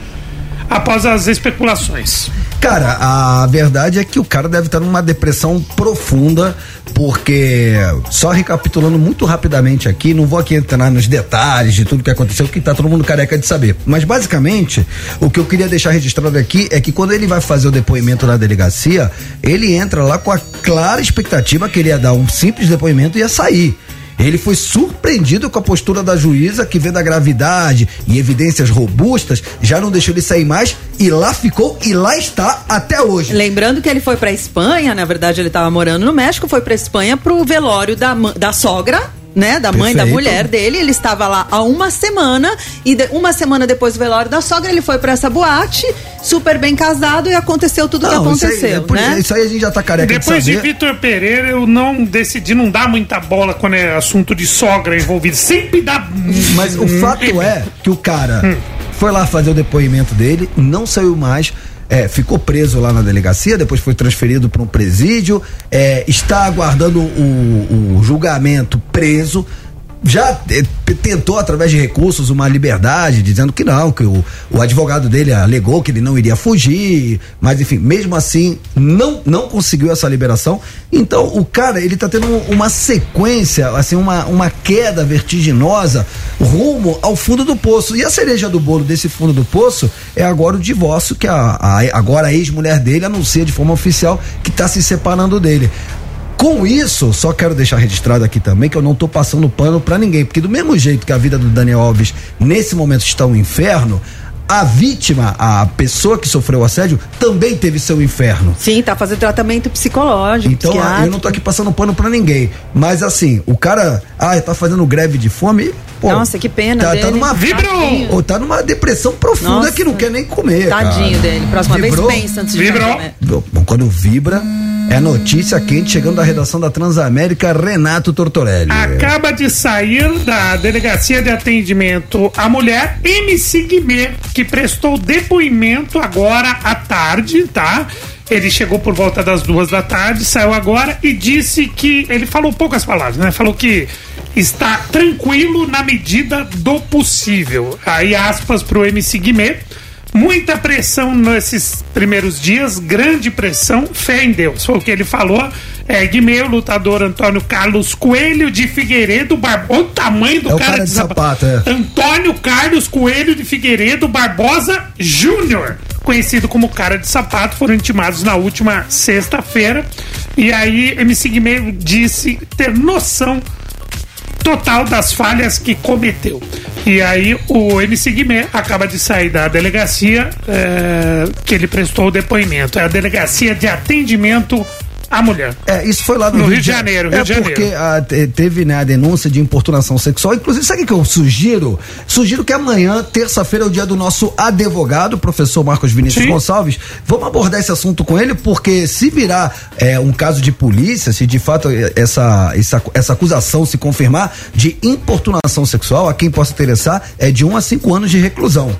após as especulações. Cara, a verdade é que o cara deve estar numa depressão profunda, porque, só recapitulando muito rapidamente aqui, não vou aqui entrar nos detalhes de tudo que aconteceu, que tá todo mundo careca de saber. Mas, basicamente, o que eu queria deixar registrado aqui é que quando ele vai fazer o depoimento na delegacia, ele entra lá com a clara expectativa que ele ia dar um simples depoimento e ia sair. Ele foi surpreendido com a postura da juíza, que vendo a gravidade e evidências robustas, já não deixou ele sair mais e lá ficou e lá está até hoje. Lembrando que ele foi pra Espanha, na verdade ele tava morando no México, foi pra Espanha pro velório da, da sogra, né, da mãe da Perfeito. mulher dele. Ele estava lá há uma semana e de- uma semana depois do velório da sogra ele foi pra essa boate, super bem casado e aconteceu tudo o que Não, isso aí- aconteceu, é por- né? Isso aí a gente já tá careca Depois de de. Vitor Pereira, eu não decidi não dar muita bola quando é assunto de sogra envolvido. Sempre dá. Mas o fato é que o cara Hum. foi lá fazer o depoimento dele, não saiu mais. É, ficou preso lá na delegacia, depois foi transferido para um presídio, é, está aguardando o, o julgamento preso. Já p- tentou, através de recursos, uma liberdade, dizendo que não, que o, o advogado dele alegou que ele não iria fugir, mas enfim, mesmo assim, não, não conseguiu essa liberação. Então, o cara, ele tá tendo uma sequência, assim, uma, uma queda vertiginosa rumo ao fundo do poço. E a cereja do bolo desse fundo do poço é agora o divórcio que a, a- agora a ex-mulher dele anuncia de forma oficial que tá se separando dele. Com isso, só quero deixar registrado aqui também que eu não tô passando pano pra ninguém, porque do mesmo jeito que a vida do Daniel Alves nesse momento está um inferno, a vítima, a pessoa que sofreu o assédio, também teve seu inferno. Sim, tá fazendo tratamento psicológico. Então, ah, eu não tô aqui passando pano pra ninguém. Mas assim, o cara, ah, tá fazendo greve de fome. Pô, Nossa, que pena Tá, tá dele. numa Vibrou! Ou tá numa depressão profunda Nossa. que não quer nem comer. Tadinho cara. dele. Próxima Vibrou? vez pensa antes de Vibrou. comer. Bom, quando vibra, é notícia quente chegando da redação da Transamérica, Renato Tortorelli. Acaba de sair da delegacia de atendimento a mulher MC Guimê, que prestou depoimento agora à tarde, tá? Ele chegou por volta das duas da tarde, saiu agora e disse que. Ele falou poucas palavras, né? Falou que está tranquilo na medida do possível. Aí, aspas pro MC Guimê. Muita pressão nesses primeiros dias, grande pressão, fé em Deus. Foi o que ele falou. É, Guimê, o lutador Antônio Carlos Coelho de Figueiredo Barbosa. O tamanho do É o cara, cara de sapato, é. Antônio Carlos Coelho de Figueiredo Barbosa Júnior, conhecido como cara de sapato, foram intimados na última sexta-feira. E aí, MC Guimê disse ter noção total das falhas que cometeu. E aí o MC Guimê acaba de sair da delegacia é, que ele prestou o depoimento. É a delegacia de atendimento a mulher. É, isso foi lá no, No Rio de Janeiro, Rio é de Janeiro. porque ah, te- teve né, a denúncia de importunação sexual. Inclusive, sabe o que eu sugiro? Sugiro que amanhã, terça-feira, é o dia do nosso advogado, professor Marcos Vinícius Sim. Gonçalves. Vamos abordar esse assunto com ele, porque se virar é, um caso de polícia, se de fato eh, essa, essa, essa acusação se confirmar de importunação sexual, a quem possa interessar, é de 1 a 5 anos de reclusão.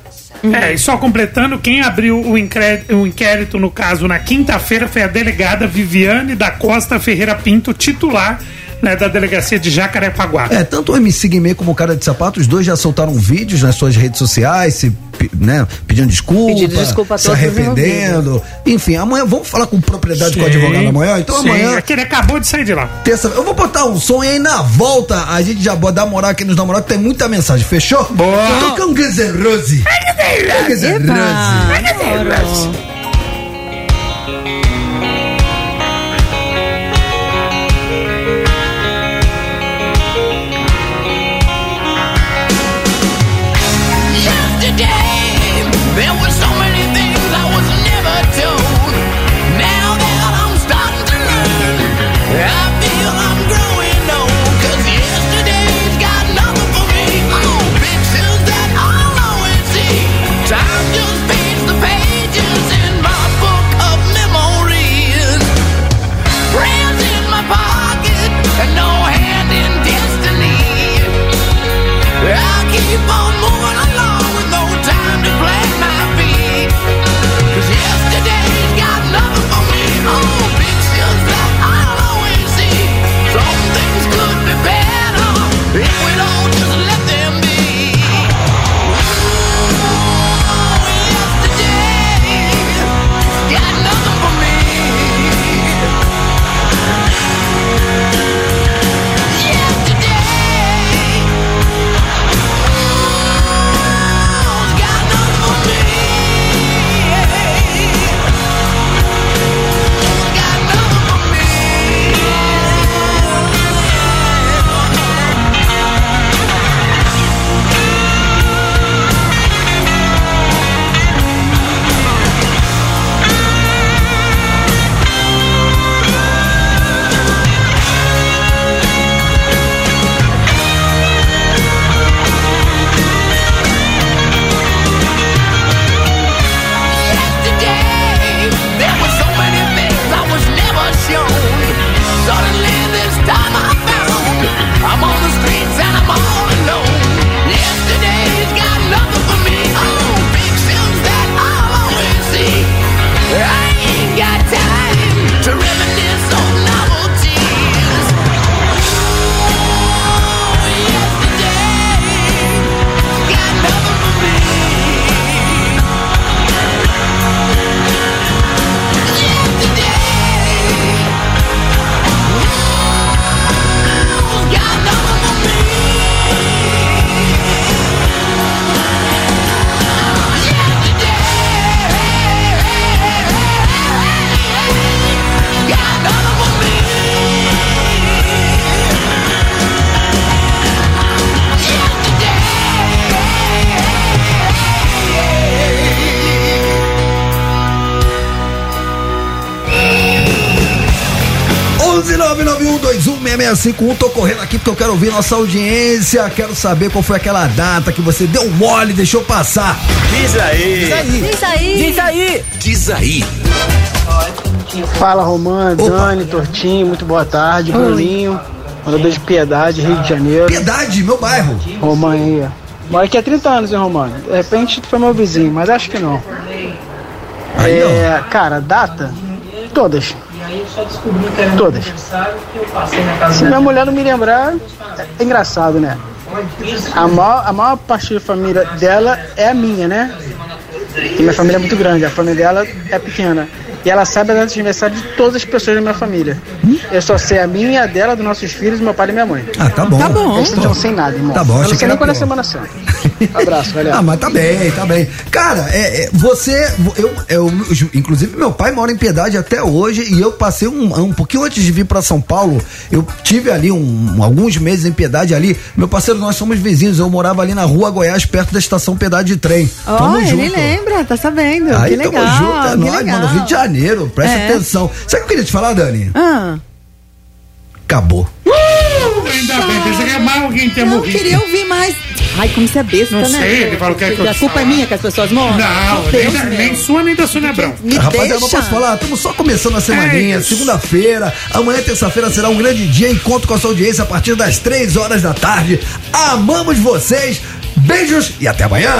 É, e só completando, quem abriu o inquérito, o inquérito no caso na quinta-feira foi a delegada Viviane da Costa Ferreira Pinto, titular né, da delegacia de Jacarepaguá. É, tanto o MC Guimê como o cara de sapato, os dois já soltaram vídeos nas suas redes sociais, se, né, pedindo desculpa, Pedindo desculpa a se arrependendo. Enfim, amanhã vamos falar com propriedade com o Sim, advogado amanhã. Então sim, amanhã. É que ele acabou de sair de lá. Terça, eu vou botar um som e aí na volta a gente já bota dar moral aqui nos namorados, que tem muita mensagem, fechou? Boa! Toca um Guns N' Roses. Guns N' Roses. 651, tô correndo aqui porque eu quero ouvir nossa audiência, quero saber qual foi aquela data que você deu mole, deixou passar. Diz aí. Diz aí. Diz aí. Diz aí. Fala Romano, Dani, Tortinho, muito boa tarde, Oi. Bruninho, Manda de Piedade, Rio de Janeiro. Piedade, meu bairro. Romã Moro aqui há 30 anos, hein, Romano? De repente tu foi meu vizinho, mas acho que não. Aí, é, cara, data? Todas. Todas. Se minha mulher não me lembrar, é engraçado, né? A maior, a maior parte da família dela é a minha, né? E minha família é muito grande, a família dela é pequena. E ela sabe a data de aniversário de todas as pessoas da minha família. Eu só sei a minha, a dela, dos nossos filhos, meu pai e minha mãe. Ah, tá bom. Tá bom. Eu não sei nada, irmão. Tá bom, Eu não que sei nem quando é. Semana Santa. Abraço, galera. Ah, mas tá bem, tá bem. Cara, é, é, você, eu, eu, inclusive meu pai mora em Piedade até hoje e eu passei um, um pouquinho antes de vir pra São Paulo, eu tive ali um, alguns meses em Piedade ali. Meu parceiro, nós somos vizinhos, eu morava ali na rua Goiás, perto da estação Piedade de trem. Ó, tamo ele junto. lembra, tá sabendo. Aí que legal. tamo junto, é que nóis, legal. mano, Rio de Janeiro, presta É. atenção. Sabe o que eu queria te falar, Dani? Ah. Acabou. Ainda bem, pensei que é mal alguém ter Não morrido. queria ouvir mais. Ai, como você é besta, Não né? sei, ele falou que é que eu A culpa é minha que as pessoas morrem? Não, Meu nem, da- nem sua nem da Sônia Abrão. Me Rapaziada, não posso falar, estamos só começando a semaninha, É segunda-feira. Amanhã, terça-feira, será um grande dia. Encontro com a sua audiência a partir das três horas da tarde. Amamos vocês, beijos e até amanhã.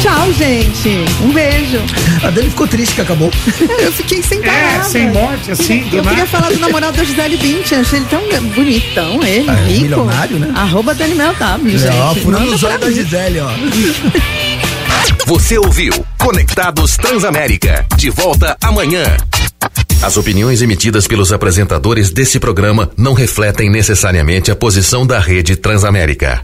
Tchau, gente. Um beijo. A Dani ficou triste que acabou. Eu fiquei sem É, palavras. sem morte, assim, Eu queria nada. falar do namorado da Gisele Bündchen. Achei ele tão bonitão, ele, É, rico. milionário, né? Arroba Dani Mel W, gente. ó, furando os olhos da. Gisele, ó. Você ouviu Conectados Transamérica. De volta amanhã. As opiniões emitidas pelos apresentadores desse programa não refletem necessariamente a posição da rede Transamérica.